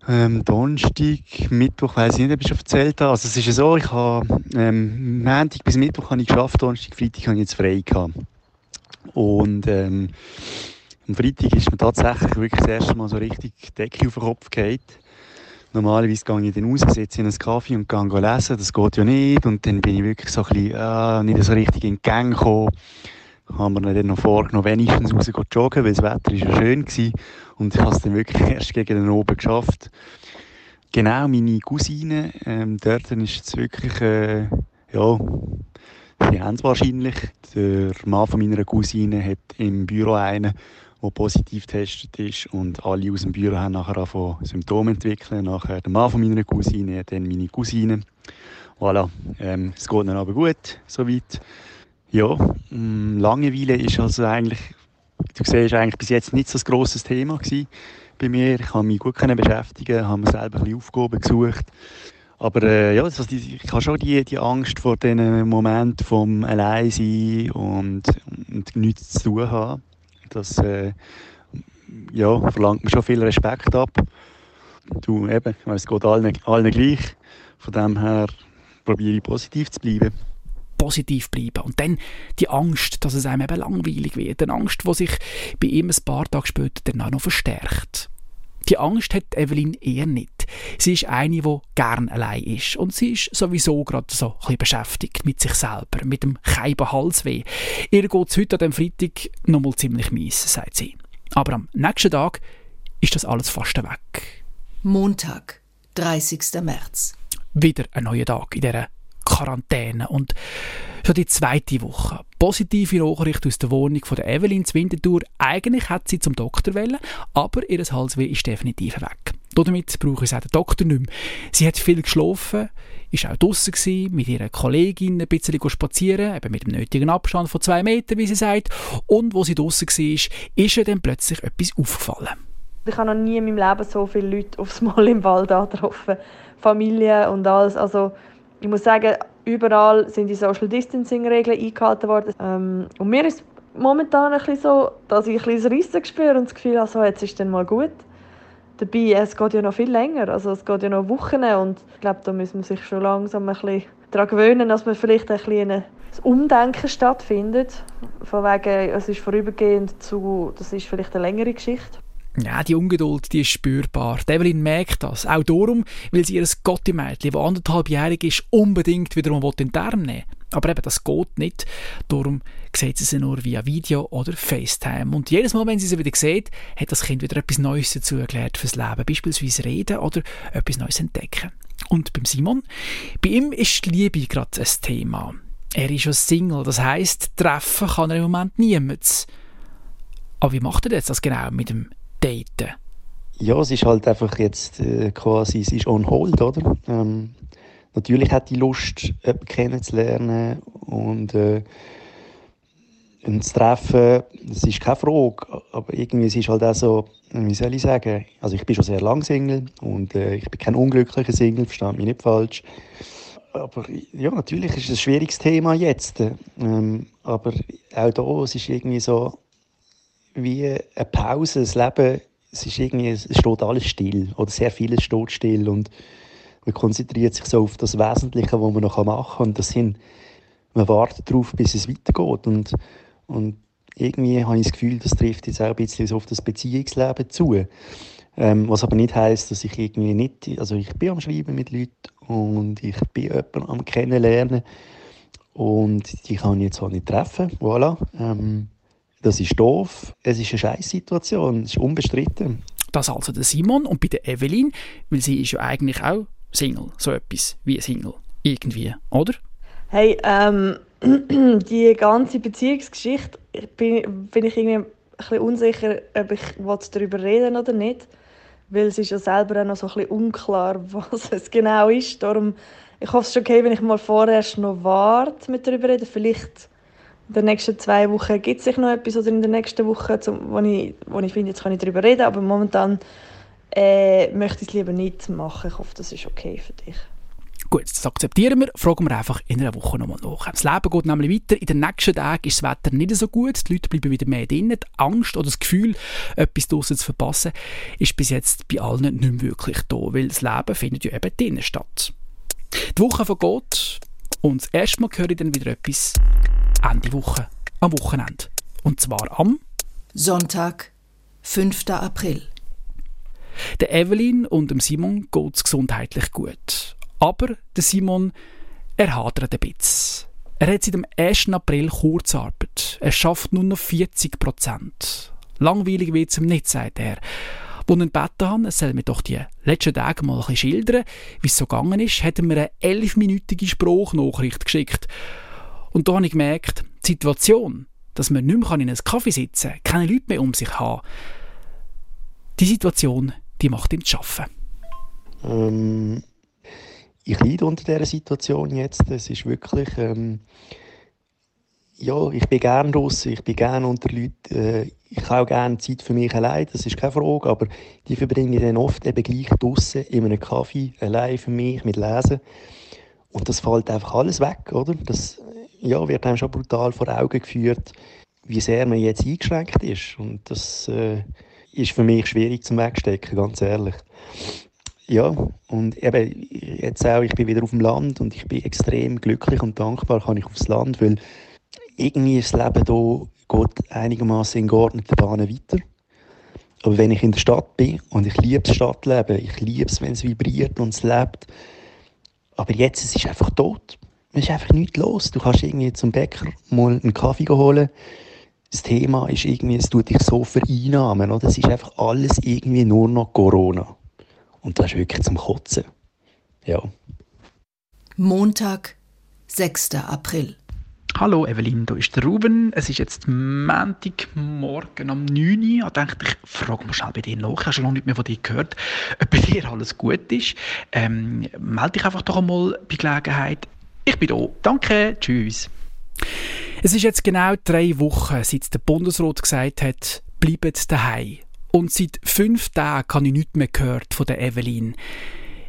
Ähm, Donnerstag, Mittwoch, weiß ich nicht, ob ich schon erzählt habe. Also es ist ja so, ich habe ähm, Montag bis Mittwoch habe ich geschafft, Donnerstag, Freitag habe ich jetzt frei gehabt. Und ähm, am Freitag ist mir tatsächlich wirklich das erste Mal so richtig Decke auf den Kopf gefallen. Normalerweise gehe ich dann raus, setze in einen Kaffee und gehe lesen. Das geht ja nicht. Und dann bin ich wirklich so ein bisschen, äh, nicht so richtig in die Gang gekommen. Haben wir dann noch vorgenommen, wenigstens raus zu joggen, weil das Wetter ist ja schön war. Und ich habe es dann wirklich *laughs* erst gegen den Oben geschafft. Genau, meine Cousine, ähm, dort ist es wirklich, äh, ja, sie haben es wahrscheinlich. Der Mann von meiner Cousine hat im Büro einen, der positiv getestet ist und alle aus dem Büro haben nachher von Symptome entwickelt. Nachher der Mann von meiner Cousine, dann meine Cousine. Voilà, ähm, es geht dann aber gut, soweit. Ja, ähm, Langeweile ist also eigentlich, du siehst, eigentlich bis jetzt nicht so ein grosses Thema gewesen bei mir. Ich habe mich gut beschäftigen, habe mir selber ein Aufgaben gesucht. Aber äh, ja, also die, ich habe schon die, die Angst vor diesem Moment vom Alleinsein und, und nichts zu tun haben. Das äh, ja, verlangt mir schon viel Respekt ab. Du, eben, ich meine, es geht allen, allen gleich. Von dem her probiere ich positiv zu bleiben positiv bleiben. Und dann die Angst, dass es einem eben langweilig wird. Eine Angst, die sich bei ihm ein paar Tage später dann auch noch verstärkt. Die Angst hat Evelyn eher nicht. Sie ist eine, die gern allein ist. Und sie ist sowieso gerade so ein bisschen beschäftigt mit sich selber, mit dem keiben Halsweh. Ihr geht es heute an dem Freitag nochmal ziemlich mies, sagt sie. Aber am nächsten Tag ist das alles fast weg. Montag, 30. März. Wieder ein neuer Tag in dieser Quarantäne. Und schon die zweite Woche. Positive Nachricht aus der Wohnung von der Evelyn Winterthur. Eigentlich hat sie zum Doktor wollen, aber ihr Halsweh ist definitiv weg. Damit brauche ich auch den Doktor nicht mehr. Sie hat viel geschlafen, ist auch draußen mit ihrer Kollegin ein bisschen spazieren, eben mit dem nötigen Abstand von zwei Metern, wie sie sagt. Und wo sie draußen war, ist ihr dann plötzlich etwas aufgefallen. Ich habe noch nie in meinem Leben so viele Leute aufs Mal im Wald getroffen. Familie und alles. Also ich muss sagen, überall sind die Social Distancing Regeln eingehalten worden. Ähm, und mir ist momentan ein bisschen so, dass ich ein bisschen Rissen spüre und das Gefühl habe, so, jetzt ist dann mal gut. Dabei, es geht ja noch viel länger, also es geht ja noch Wochen und ich glaube, da muss man sich schon langsam ein bisschen daran gewöhnen, dass man vielleicht ein bisschen ein Umdenken stattfindet. Von wegen, es ist vorübergehend zu, das ist vielleicht eine längere Geschichte. Ja, die Ungeduld, die ist spürbar. Die Evelyn merkt das. Auch darum, weil sie ihr Gotti-Mädchen, das anderthalbjährig ist, unbedingt wieder mal in den Arm nehmen Aber eben, das geht nicht. Darum sieht sie sie nur via Video oder FaceTime. Und jedes Mal, wenn sie sie wieder sieht, hat das Kind wieder etwas Neues dazugelernt fürs Leben. Beispielsweise reden oder etwas Neues entdecken. Und beim Simon, bei ihm ist die Liebe gerade ein Thema. Er ist ja Single, das heisst, treffen kann er im Moment niemand. Aber wie macht er das, das genau mit dem daten? Ja, es ist halt einfach jetzt äh, quasi, es ist on hold, oder? Ähm, natürlich hat die Lust, jemanden kennenzulernen und äh, zu treffen, das ist keine Frage, aber irgendwie es ist halt auch so, wie soll ich sagen, also ich bin schon sehr lang Single und äh, ich bin kein unglücklicher Single, verstehe mich nicht falsch. Aber ja, natürlich ist es ein schwieriges Thema jetzt, ähm, aber auch da, es ist irgendwie so, wie eine Pause. Das Leben, es, ist irgendwie, es steht alles still oder sehr vieles steht still und man konzentriert sich so auf das Wesentliche, was man noch machen kann. Und das sind, man wartet darauf, bis es weitergeht. Und, und irgendwie habe ich das Gefühl, das trifft jetzt auch ein bisschen so auf das Beziehungsleben zu. Ähm, was aber nicht heißt, dass ich irgendwie nicht, also ich bin am Schreiben mit Leuten und ich bin jemanden am Kennenlernen und die kann ich jetzt auch nicht treffen. Voilà. Ähm, das ist doof. Es ist eine Scheißsituation. Es ist unbestritten. Das also der Simon und bei der Evelyn, weil sie ist ja eigentlich auch Single, so etwas wie ein Single. Irgendwie, oder? Hey, ähm, *clears throat* die ganze Beziehungsgeschichte bin, bin ich irgendwie ein bisschen unsicher, ob ich darüber reden oder nicht. Weil es ist ja selber auch noch so ein bisschen unklar, *laughs* was es genau ist. Darum, ich hoffe es ist okay, wenn ich mal vorerst noch warte mit darüber reden. Vielleicht in den nächsten zwei Wochen gibt es sich noch etwas oder in der nächsten Woche, zum, wo, ich, wo ich finde, jetzt kann ich darüber reden, aber momentan äh, möchte ich es lieber nicht machen. Ich hoffe, das ist okay für dich. Gut, das akzeptieren wir. Fragen wir einfach in einer Woche nochmal nach. Das Leben geht nämlich weiter. In den nächsten Tagen ist das Wetter nicht so gut. Die Leute bleiben wieder mehr drinnen. Die Angst oder das Gefühl, etwas draussen zu verpassen, ist bis jetzt bei allen nicht mehr wirklich da, weil das Leben findet ja eben drinnen statt. Die Woche vergeht und das erste Mal höre ich dann wieder etwas Ende Woche, am Wochenende. Und zwar am Sonntag, 5. April. Der Evelyn und dem Simon geht es gesundheitlich gut. Aber der Simon, er ein bisschen. Er hat seit dem 1. April Kurzarbeit. Er schafft nur noch 40 Prozent. Langweilig wird es ihm nicht, sagt er. Als ich ihn gebeten habe, soll mir doch die letzten Tage mal ein bisschen schildern, wie es so gegangen ist, hat er mir eine elfminütige Spruchnachricht geschickt. Und da habe ich gemerkt, die Situation, dass man nicht mehr in einem Kaffee sitzen kann, keine Leute mehr um sich haben, die Situation, die macht ihm zu arbeiten. Ähm, ich leide unter dieser Situation jetzt. Es ist wirklich... Ähm, ja, ich bin gerne draußen, ich bin gerne unter Leuten. Äh, ich habe auch gerne Zeit für mich allein, das ist keine Frage, aber die verbringe ich dann oft eben gleich draußen in einem Kaffee, allein für mich, mit Lesen. Und das fällt einfach alles weg, oder? Das ja, wird einem schon brutal vor Augen geführt, wie sehr man jetzt eingeschränkt ist. Und das äh, ist für mich schwierig zum Wegstecken, ganz ehrlich. Ja, und eben, jetzt auch, ich bin wieder auf dem Land und ich bin extrem glücklich und dankbar, kann ich aufs Land, weil irgendwie ist das Leben hier geht einigermaßen in geordneten Bahnen weiter. Aber wenn ich in der Stadt bin und ich liebe das Stadtleben, ich liebe es, wenn es vibriert und es lebt, aber jetzt es ist es einfach tot. Es ist einfach nichts los. Du kannst irgendwie zum Bäcker mal einen Kaffee holen. Das Thema ist irgendwie, es tut dich so vereinnahmen. Oder? Es ist einfach alles irgendwie nur noch Corona. Und das ist wirklich zum Kotzen. Ja. Montag, 6. April. Hallo Evelyn, da ist der Ruben. Es ist jetzt Montagmorgen um 9 Uhr. Ich dachte, ich frage mal schnell bei dir nach. Ich habe schon lange nicht mehr von dir gehört, *laughs* ob bei dir alles gut ist. Ähm, melde dich einfach doch einmal bei Gelegenheit. Ich bin da. Danke, tschüss. Es ist jetzt genau drei Wochen, seit der Bundesrat gesagt hat, bleibt daheim. Und seit fünf Tagen habe ich nichts mehr gehört von der Evelyn.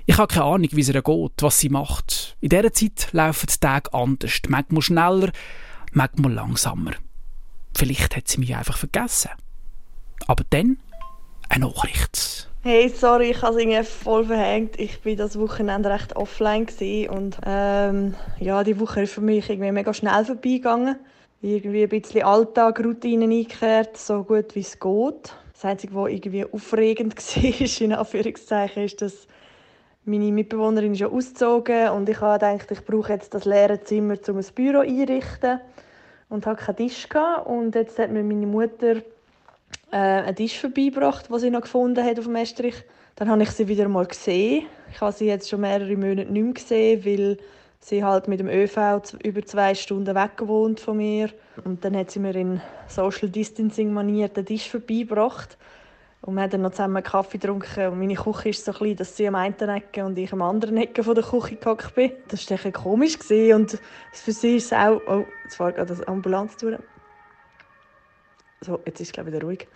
Ich habe keine Ahnung, wie es ihr geht, was sie macht. In dieser Zeit laufen die Tage anders. Manchmal schneller, manchmal langsamer. Vielleicht hat sie mich einfach vergessen. Aber dann eine Nachricht. Hey, sorry, ich habe es voll verhängt. Ich war das Wochenende recht offline und ähm, ja, die Woche ist für mich irgendwie mega schnell vorbeigegangen. Irgendwie ein bisschen Alltag, Routinen eingekehrt, so gut wie es geht. Das Einzige, was irgendwie aufregend *laughs* war, in Anführungszeichen, ist, dass meine Mitbewohnerin ja ausgezogen und ich habe gedacht, ich brauche jetzt das leere Zimmer, um ein Büro einzurichten und hatte keinen Tisch. Gehabt. Und jetzt hat mir meine Mutter äh, einen Tisch vorbeigebracht, den sie noch gefunden hat auf dem Estrich. Dann habe ich sie wieder mal gesehen. Ich habe sie jetzt schon mehrere Monate nicht mehr gesehen, weil sie halt mit dem ÖV über zwei Stunden weg gewohnt von mir. Und dann hat sie mir in Social Distancing Manier den Tisch vorbeigebracht. Und wir haben dann noch zusammen einen Kaffee getrunken. Und meine Küche ist so klein, dass sie am einen Ecke und ich am anderen Ecke von der Küche gehockt bin. Das war komisch. Gewesen. Und für sie ist es auch... Oh, jetzt fahrt gerade das Ambulanz durch. So, jetzt ist es glaube ich wieder ruhig.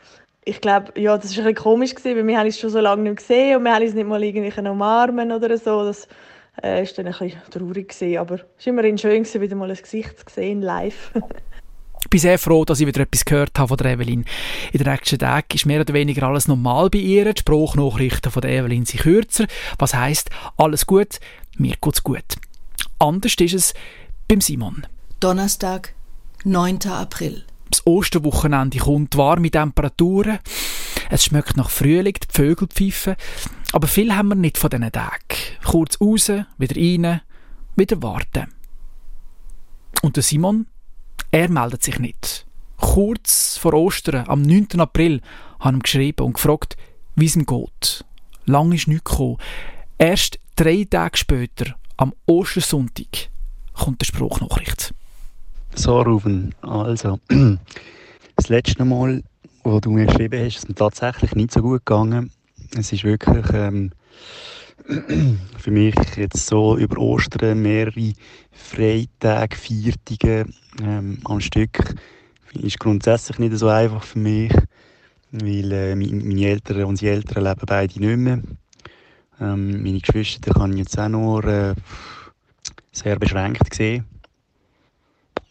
Ich glaube, ja, das war ein komisch, gewesen, weil wir haben uns schon so lange nicht gesehen und wir haben uns nicht mal irgendwie umarmen oder so. Das äh, ist dann ein bisschen traurig gewesen. Aber es war immerhin schön, gewesen, wieder mal ein Gesicht zu sehen, live. Ich bin sehr froh, dass ich wieder etwas gehört habe von der Evelyn. In den nächsten Tagen ist mehr oder weniger alles normal bei ihr. Die Spruchnachrichten von der Evelyn sind kürzer. Was heisst, alles gut, mir geht's gut. Anders ist es beim Simon. Donnerstag, 9. April. Das Osterwochenende kommt, warme Temperaturen. Es schmeckt nach Frühling, die Vögel pfeifen. Aber viel haben wir nicht von diesen Tagen. Kurz raus, wieder rein, wieder warten. Und der Simon, er meldet sich nicht. Kurz vor Ostern, am 9. April, habe ich geschrieben und gefragt, wie es ihm geht. Lang ist nichts gekommen. Erst drei Tage später, am Ostersonntag, kommt die Spruchnachricht. So, Ruben, also, *clears throat* das letzte Mal, wo du mir geschrieben hast, ist es mir tatsächlich nicht so gut gegangen. Es ist wirklich ähm, *clears throat* für mich jetzt so über Ostern mehrere Freitage, Viertage ähm, am Stück ist grundsätzlich nicht so einfach für mich, weil äh, meine Eltern, unsere Eltern leben beide nicht mehr. Ähm, meine Geschwister kann ich jetzt auch nur äh, sehr beschränkt sehen.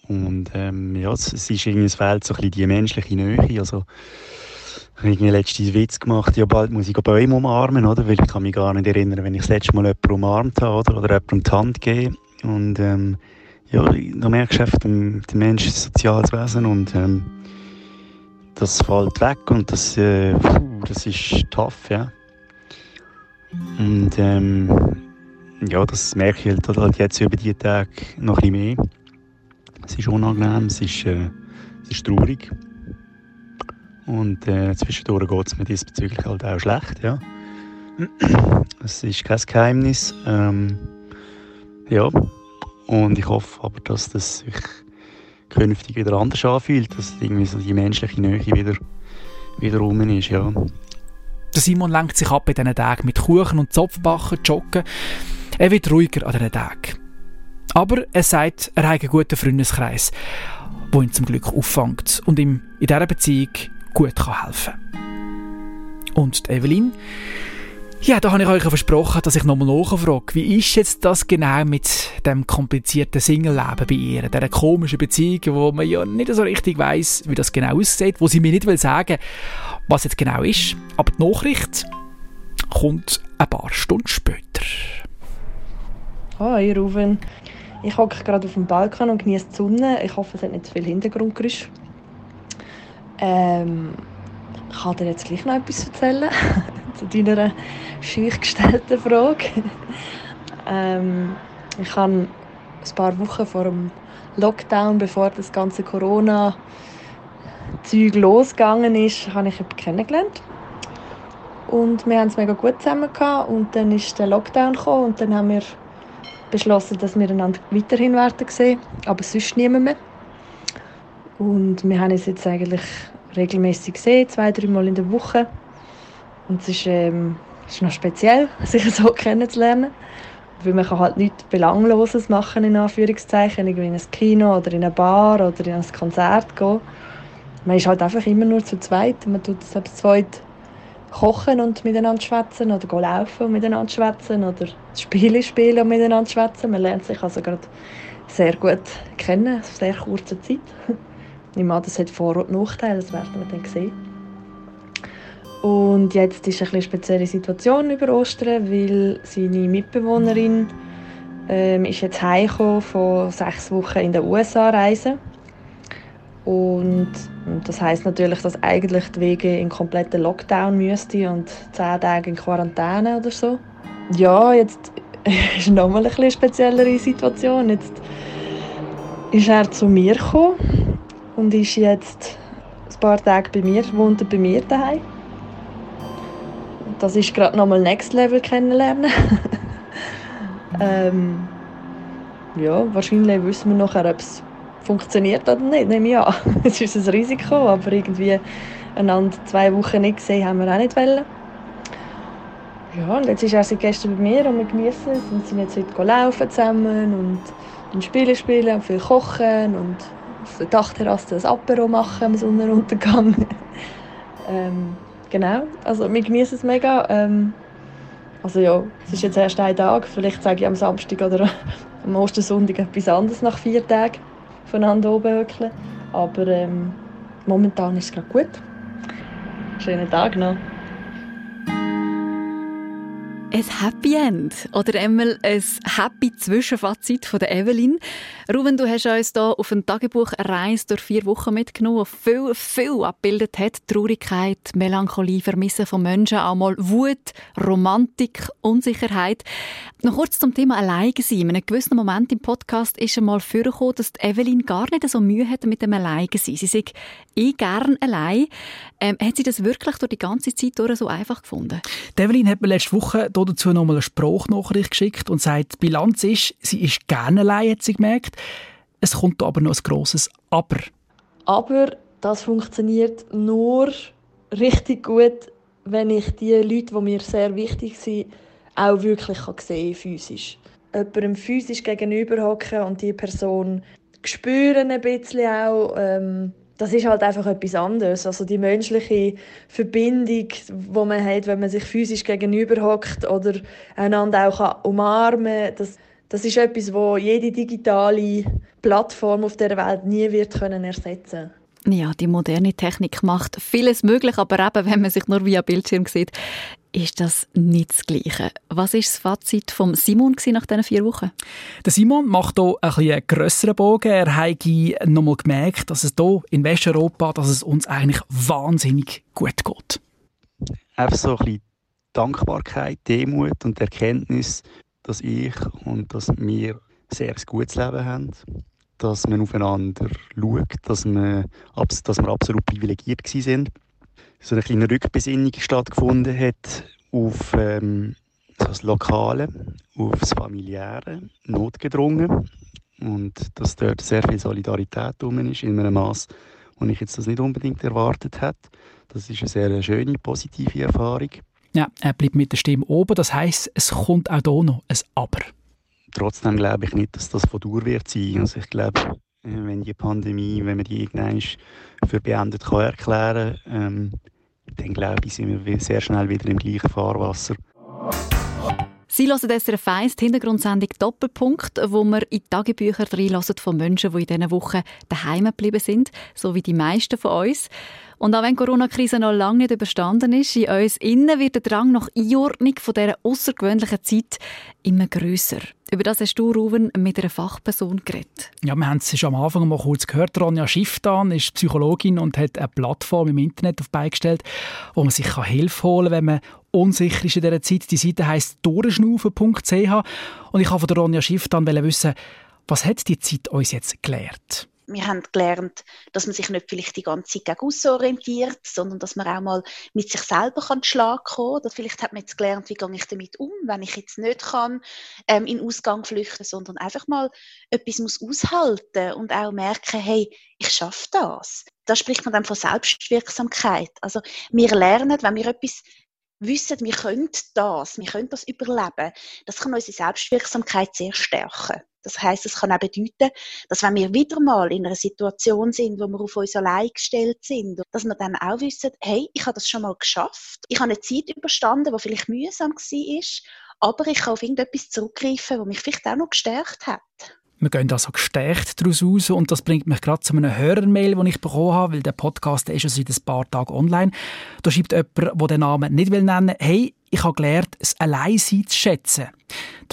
Und ähm, ja, es, es ist irgendwie, es fehlt so ein bisschen die menschliche Nähe. Also, ich habe irgendwie letzten Witz gemacht, ja bald muss ich Bäume umarmen, oder? Weil ich kann mich gar nicht erinnern, wenn ich das letzte Mal jemanden umarmt habe oder, oder jemandem die Hand gegeben. Und ähm, ja, da merkst du einfach, der, Mensch ist ein soziales Wesen und ähm, das fällt weg und das, äh, das ist tough, ja. Und ähm, ja, das merke ich halt, halt jetzt über die Tage noch ein bisschen mehr. Es ist unangenehm, es ist, äh, es ist traurig. Und äh, zwischendurch geht es mir diesbezüglich halt auch schlecht, ja. Es ist kein Geheimnis. Ähm, ja. Und ich hoffe aber, dass das sich künftig wieder anders anfühlt, dass irgendwie so die menschliche Nähe wieder, wieder rum ist, ja. Der Simon lenkt sich ab in diesen Tagen mit Kuchen und Zopfbachen, Joggen. Er wird ruhiger an diesen Tagen. Aber er sagt, er hat einen guten Freundeskreis, der ihn zum Glück auffängt und ihm in dieser Beziehung gut helfen kann. Und Evelyn, ja, da habe ich euch versprochen, dass ich nochmal nachfrage. Wie ist jetzt das genau mit dem komplizierten Single-Leben bei ihr? Dieser komischen Beziehung, wo man ja nicht so richtig weiß, wie das genau aussieht, wo sie mir nicht will sagen was jetzt genau ist. Aber die Nachricht kommt ein paar Stunden später. Hi Ruven. Ich hocke gerade auf dem Balkon und genieße die Sonne. Ich hoffe, es hat nicht zu viel Hintergrundgeräusch. Ähm, ich kann dir jetzt gleich noch etwas erzählen *laughs* zu deiner schüch gestellten Frage. ähm, ich habe ein paar Wochen vor dem Lockdown, bevor das ganze Corona Zeug losgegangen ist, habe ich jemanden kennengelernt. Und wir haben es mega gut zusammen gehabt. Und dann ist der Lockdown gekommen und dann haben wir beschlossen, dass wir einander weiterhin werden sehen, aber sonst niemand mehr. Und wir haben uns jetzt eigentlich regelmäßig gesehen, zwei, dreimal in der Woche. Und es ist, ähm, es ist noch speziell, *laughs* sich so kennenzulernen. Weil man kann halt nichts Belangloses machen, in Anführungszeichen, irgendwie in ein Kino oder in eine Bar oder in ein Konzert gehen. Man ist halt einfach immer nur zu zweit. Man tut zu zweit kochen und miteinander schwätzen oder gehen laufen und miteinander schwätzen oder Spiele spielen und miteinander schwätzen. Man lernt sich also gerade sehr gut kennen, in sehr kurzer Zeit. *laughs* Ich meine, das hat Vor- und Nachteile, das werden wir dann sehen. Und jetzt ist eine spezielle Situation über Ostern, weil seine Mitbewohnerin ähm, ist jetzt heimgekommen von sechs Wochen in den USA reisen. Und das heißt natürlich, dass eigentlich die Wege in kompletten Lockdown müsste und zehn Tage in Quarantäne oder so. Ja, jetzt *laughs* ist nochmal eine speziellere Situation. Jetzt ist er zu mir gekommen und ist jetzt ein paar Tage bei mir, wohnt bei mir daheim. Das ist gerade nochmal Next Level kennenlernen. *laughs* ähm, ja, wahrscheinlich wissen wir nachher, ob es funktioniert oder nicht, nehme ich an. *laughs* Es ist ein Risiko, aber irgendwie einander zwei Wochen nicht gesehen haben wir auch nicht wollen. Ja, und jetzt ist er seit gestern bei mir und wir genießen es und sind jetzt heute laufen zusammen und, und Spiele spielen und viel kochen und auf der Dachterrasse ein Apero machen am Sonnenuntergang. *laughs* ähm, genau, also wir genießen es mega. Ähm, also ja, es ist jetzt erst ein Tag, vielleicht sage ich am Samstag oder *laughs* am Ostersonntag etwas anderes nach vier Tagen voneinander oben hückeln. Aber ähm, momentan ist es gerade gut. Schönen Tag noch. Ein Happy End oder einmal ein Happy Zwischenfazit von der Evelyn. Ruben, du hast uns hier auf ein Tagebuch Reise durch vier Wochen mitgenommen, das viel, viel abgebildet hat. Traurigkeit, Melancholie, Vermissen von Menschen, auch mal Wut, Romantik, Unsicherheit. Noch kurz zum Thema Alleine sein. In einem gewissen Moment im Podcast ist einmal vorgekommen, dass Evelyn gar nicht so Mühe hatte mit dem Alleine sein. Sie sagt eh gern allein. Ähm, hat sie das wirklich durch die ganze Zeit so einfach gefunden? Die Evelyn hat mir letzte Woche dazu nochmal eine Sprachnachricht geschickt und sagt, die Bilanz ist, sie ist gerne allein, hat sie gemerkt. Es kommt aber noch ein grosses Aber. Aber das funktioniert nur richtig gut, wenn ich die Leute, die mir sehr wichtig sind, auch wirklich sehen physisch. Jemandem physisch gegenüber hocken und die Person spüren ein bisschen auch, ähm, das ist halt einfach etwas anderes. Also die menschliche Verbindung, die man hat, wenn man sich physisch gegenüber hockt oder einander auch umarmen kann, das, das ist etwas, wo jede digitale Plattform auf der Welt nie wird können ersetzen ja, die moderne Technik macht vieles möglich, aber eben, wenn man sich nur via Bildschirm sieht, ist das nicht das Gleiche. Was ist das Fazit von Simon nach diesen vier Wochen? Der Simon macht hier ein einen grösseren Bogen. Er hat nochmal gemerkt, dass es hier in Westeuropa, dass es uns eigentlich wahnsinnig gut geht. Einfach so ein bisschen Dankbarkeit, Demut und Erkenntnis, dass ich und dass wir sehr ein gutes Leben haben. Dass man aufeinander schaut, dass wir, dass wir absolut privilegiert sind so eine kleine Rückbesinnung stattgefunden hat auf ähm, das Lokale, auf das Familiäre, notgedrungen und dass dort sehr viel Solidarität drum ist in einem Maß, wo ich jetzt das nicht unbedingt erwartet hätte. Das ist eine sehr schöne, positive Erfahrung. Ja, er bleibt mit der Stimme oben. Das heißt, es kommt auch hier noch ein Aber. Trotzdem glaube ich nicht, dass das von Dauer wird sein. Also ich glaube, äh, wenn die Pandemie, wenn man die irgendwann für beendet kann erklären ähm, dann glaube ich, sind wir sehr schnell wieder im gleichen Fahrwasser. Sie hören SRF 1, die Hintergrundsendung Doppelpunkt, wo wir in die Tagebücher reinlassen von Menschen, die in diesen Wochen daheim geblieben sind, so wie die meisten von uns. Und auch wenn die Corona-Krise noch lange nicht überstanden ist, in uns innen wird der Drang nach Einordnung von dieser außergewöhnlichen Zeit immer grösser. Über das hast du, Ruven, mit einer Fachperson geredet. Ja, wir haben es schon am Anfang mal kurz gehört. Ronja Schifftan ist Psychologin und hat eine Plattform im Internet auf beigestellt, wo man sich Hilfe holen kann, wenn man unsicher ist in dieser Zeit. Die Seite heisst durchschnaufen.ch und ich wollte von Ronja Schifftan wissen, was hat die Zeit uns jetzt gelehrt? Wir haben gelernt, dass man sich nicht vielleicht die ganze Zeit gegen orientiert, sondern dass man auch mal mit sich selber kann Schlag kommen kann. Vielleicht hat man jetzt gelernt, wie gehe ich damit um, wenn ich jetzt nicht kann ähm, in Ausgang flüchten, sondern einfach mal etwas muss aushalten und auch merken, hey, ich schaffe das. Da spricht man dann von Selbstwirksamkeit. Also wir lernen, wenn wir etwas wissen, wir können das, wir können das überleben, das kann unsere Selbstwirksamkeit sehr stärken. Das heißt, es kann auch bedeuten, dass wenn wir wieder mal in einer Situation sind, wo wir auf uns allein gestellt sind, dass wir dann auch wissen, hey, ich habe das schon mal geschafft. Ich habe eine Zeit überstanden, die vielleicht mühsam war, aber ich kann auf irgendetwas zurückgreifen, das mich vielleicht auch noch gestärkt hat. Wir gehen also gestärkt daraus raus und das bringt mich gerade zu einem Hörermail, den ich bekommen habe, weil der Podcast ist schon seit ein paar Tagen online. Da schreibt jemand, der den Namen nicht nennen will, hey, ich habe gelernt, das Alleinsein zu schätzen.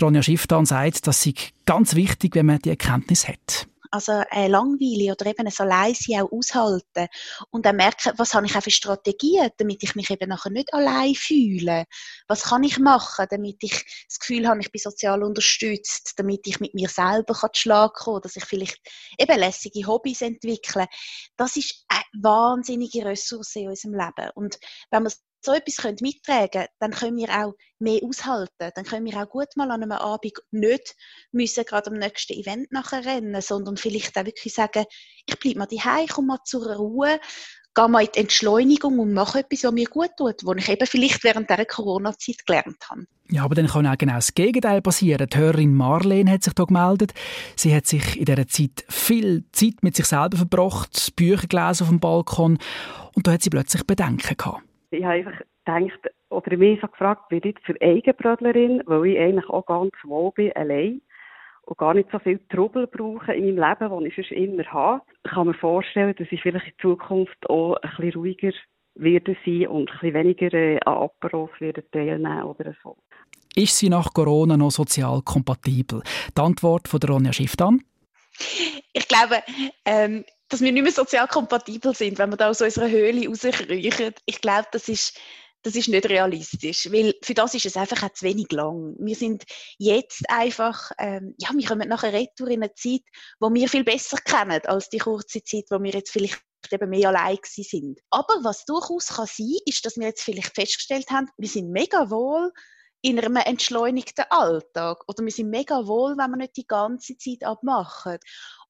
Ronja Schifftan sagt, das sei ganz wichtig, wenn man die Erkenntnis hat. Also äh, Langweile oder eben so leise auch aushalten und dann merken, was habe ich auch für Strategien, damit ich mich eben nachher nicht allein fühle. Was kann ich machen, damit ich das Gefühl habe, ich bin sozial unterstützt, damit ich mit mir selber kann Schlag kommen, dass ich vielleicht eben lässige Hobbys entwickle. Das ist eine wahnsinnige Ressource in unserem Leben. Und wenn man so etwas mittragen können, dann können wir auch mehr aushalten. Dann können wir auch gut mal an einem Abend nicht müssen gerade am nächsten Event nachher rennen, sondern vielleicht auch wirklich sagen, ich bleibe mal daheim, komme mal zur Ruhe, gehe mal in die Entschleunigung und mache etwas, was mir gut tut, was ich eben vielleicht während dieser Corona-Zeit gelernt habe. Ja, aber dann kann auch genau das Gegenteil passieren. Die Hörerin Marlene hat sich hier gemeldet. Sie hat sich in dieser Zeit viel Zeit mit sich selber verbracht, Bücher gelesen auf dem Balkon und da hat sie plötzlich Bedenken gehabt. Ich habe einfach gedacht, oder mich so gefragt, bin ich für Eigenbrötlerin, weil ich eigentlich auch ganz wohl bin, allein und gar nicht so viel Trubel brauche in meinem Leben, das ich sonst immer habe. Ich kann mir vorstellen, dass ich vielleicht in Zukunft auch ein bisschen ruhiger werde sein und ein bisschen weniger äh, an Aperos werde teilnehmen oder so. Ist sie nach Corona noch sozial kompatibel? Die Antwort von der Ronja Schifftan? Ich glaube, ähm, dass wir nicht mehr sozial kompatibel sind, wenn wir da aus unserer Höhle rauskriechen. Ich glaube, das ist, das ist nicht realistisch, weil für das ist es einfach auch zu wenig lang. Wir sind jetzt einfach, ähm, ja, wir kommen nachher retour in eine Zeit, wo wir viel besser kennen als die kurze Zeit, wo wir jetzt vielleicht eben mehr allein sind. Aber was durchaus kann sein, ist, dass wir jetzt vielleicht festgestellt haben, wir sind mega wohl in einem entschleunigten Alltag oder wir sind mega wohl, wenn wir nicht die ganze Zeit abmachen.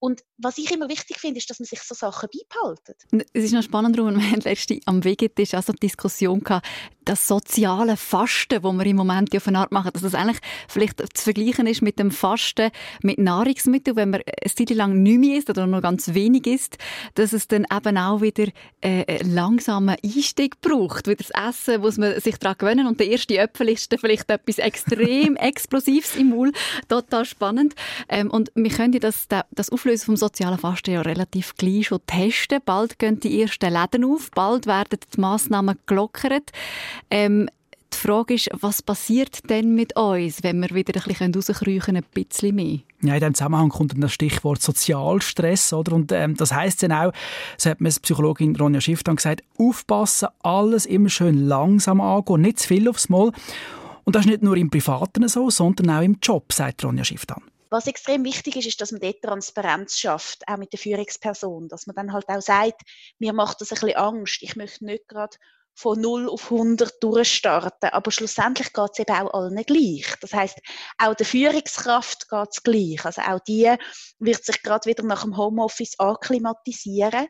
Und was ich immer wichtig finde, ist, dass man sich so Sachen beibehaltet. Es ist noch spannend, *laughs* wir hatten letzte am Vegetisch auch so eine Diskussion gehabt, das soziale Fasten, das wir im Moment auf eine Art machen, dass das eigentlich vielleicht zu vergleichen ist mit dem Fasten mit Nahrungsmitteln, wenn man eine Zeit lang nicht mehr isst oder nur ganz wenig isst, dass es dann eben auch wieder äh, einen langsamen Einstieg braucht. Wieder das Essen muss man sich daran gewöhnen und der erste Äpfel ist dann vielleicht etwas extrem *laughs* Explosives im Mund. Total spannend. Ähm, und wir können das, das Auflösen Auflösen vom sozialen Fasten ja relativ gleich schon testen. Bald gehen die ersten Läden auf, bald werden die Massnahmen gelockert. Ähm, die Frage ist, was passiert denn mit uns, wenn wir wieder ein bisschen rauskriechen, ein bisschen mehr? Ja, in diesem Zusammenhang kommt dann das Stichwort Sozialstress, oder? Und ähm, das heisst dann auch, so hat mir Psychologin Ronja Schiff dann gesagt, aufpassen, alles immer schön langsam angehen, nicht zu viel aufs Mal. Und das ist nicht nur im Privaten so, sondern auch im Job, sagt Ronja Schiff dann. Was extrem wichtig ist, ist, dass man dort Transparenz schafft, auch mit der Führungsperson. Dass man dann halt auch sagt, mir macht das ein bisschen Angst. Ich möchte nicht gerade von 0 auf 100 durchstarten. Aber schlussendlich geht es eben auch allen gleich. Das heißt, auch der Führungskraft geht es gleich. Also auch die wird sich gerade wieder nach dem Homeoffice akklimatisieren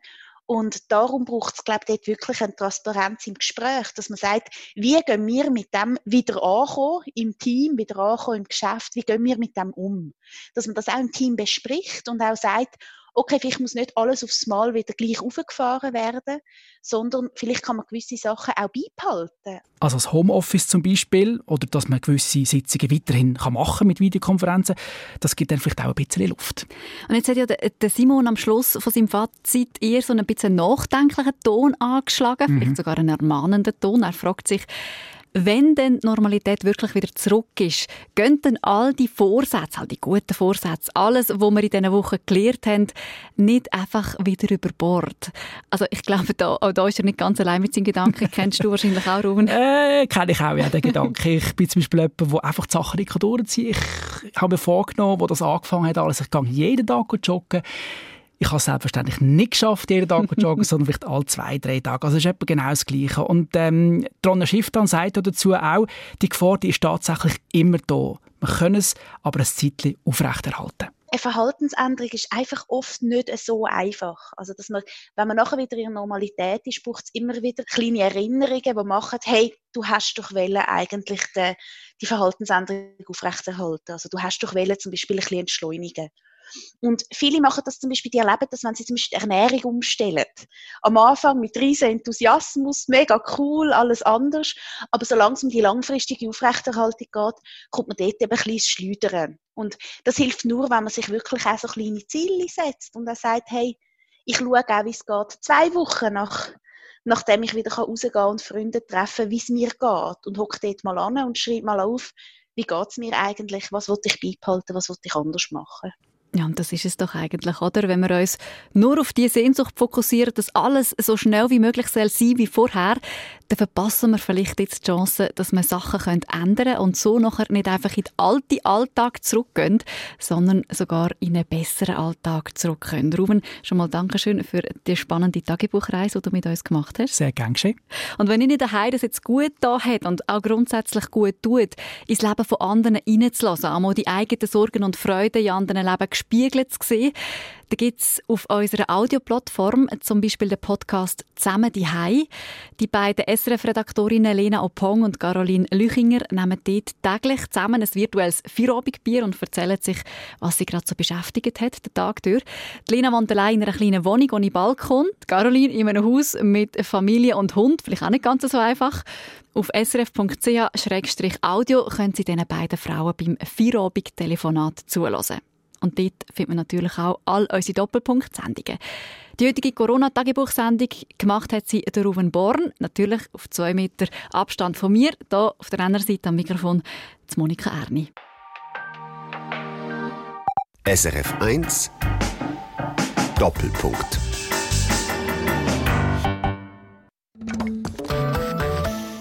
und darum braucht es, glaube ich, dort wirklich eine Transparenz im Gespräch, dass man sagt, wie gehen wir mit dem wieder ankommen, im Team, wieder ankommen, im Geschäft, wie gehen wir mit dem um? Dass man das auch im Team bespricht und auch sagt, okay, vielleicht muss nicht alles aufs Mal wieder gleich aufgefahren werden, sondern vielleicht kann man gewisse Sachen auch beibehalten. Also das Homeoffice zum Beispiel oder dass man gewisse Sitzungen weiterhin kann machen mit Videokonferenzen, das gibt dann vielleicht auch ein bisschen Luft. Und jetzt hat ja der Simon am Schluss von seinem Fazit eher so einen bisschen nachdenklichen Ton angeschlagen, mhm. vielleicht sogar einen ermahnenden Ton. Er fragt sich, wenn dann die Normalität wirklich wieder zurück ist, gehen dann all die Vorsätze, all die guten Vorsätze, alles, was wir in diesen Wochen gelernt haben, nicht einfach wieder über Bord. Also ich glaube, da, auch da ist er nicht ganz allein mit seinen Gedanken. *laughs* Kennst du wahrscheinlich auch, Ruben? Äh, kenne ich auch, ja, den *laughs* Gedanken. Ich bin zum Beispiel jemand, der einfach die Sachen nicht durchziehen kann. Ich habe mir vorgenommen, wo das angefangen hat, alles, ich gehe jeden Tag joggen. Ich habe es selbstverständlich nicht geschafft, jeden Tag zu joggen, *laughs* sondern vielleicht alle zwei, drei Tage. Also es ist etwa genau das Gleiche. Und ähm, Tronna Schifftan sagt dazu auch, die Gefahr die ist tatsächlich immer da. Wir können es aber ein Zeitchen aufrechterhalten eine Verhaltensänderung ist einfach oft nicht so einfach. Also, dass man, wenn man nachher wieder in der Normalität ist, braucht es immer wieder kleine Erinnerungen, die machen, hey, du hast doch wollen, eigentlich die, die Verhaltensänderung aufrechterhalten. Also, du hast doch wollen, zum Beispiel ein bisschen entschleunigen. Und viele machen das zum Beispiel, die erleben das, wenn sie zum Beispiel die Ernährung umstellen. Am Anfang mit riesen Enthusiasmus, mega cool, alles anders. Aber solange es um die langfristige Aufrechterhaltung geht, kommt man dort eben ein bisschen schleudern. Und das hilft nur, wenn man sich wirklich auch so kleine Ziele setzt und dann sagt, hey, ich schaue auch, wie es geht, zwei Wochen nach, nachdem ich wieder rausgehen kann und Freunde treffen, wie es mir geht. Und hocke dort mal an und schreibe mal auf, wie geht es mir eigentlich, was wollte ich beibehalten, was wollte ich anders machen. Ja, und das ist es doch eigentlich, oder? Wenn wir uns nur auf die Sehnsucht fokussieren, dass alles so schnell wie möglich soll sein wie vorher, dann verpassen wir vielleicht jetzt die Chance, dass wir Sachen ändern können und so nachher nicht einfach in den alten Alltag zurückgehen, sondern sogar in einen besseren Alltag zurück können. Ruben, schon mal Dankeschön für die spannende Tagebuchreise, die du mit uns gemacht hast. Sehr gern geschehen. Und wenn Ihnen daheim das jetzt gut da hat und auch grundsätzlich gut tut, ins Leben von anderen reinzulassen, einmal die eigenen Sorgen und Freuden in anderen Leben gespiegelt zu sehen, da gibt es auf unserer Audioplattform zum Beispiel den Podcast «Zusammen die Hai». Die beiden SRF-Redaktorinnen Lena Opong und Caroline Lüchinger nehmen dort täglich zusammen ein virtuelles Feierabendbier und erzählen sich, was sie gerade so beschäftigt hat, den Tag durch. Die Lena wohnt allein in einer kleinen Wohnung ohne Balkon, die Caroline in einem Haus mit Familie und Hund, vielleicht auch nicht ganz so einfach. Auf srf.ch-audio können Sie diesen beiden Frauen beim Feierabend-Telefonat zulassen. Und dort findet man natürlich auch all unsere Doppelpunkt-Sendungen. Die heutige Corona-Tagebuchsendung gemacht hat sie der Ruven Born, natürlich auf zwei Meter Abstand von mir. Hier auf der anderen Seite am Mikrofon die Monika Erni. SRF 1 Doppelpunkt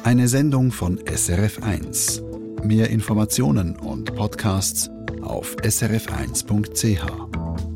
Eine Sendung von SRF 1. Mehr Informationen und Podcasts auf srf1.ch.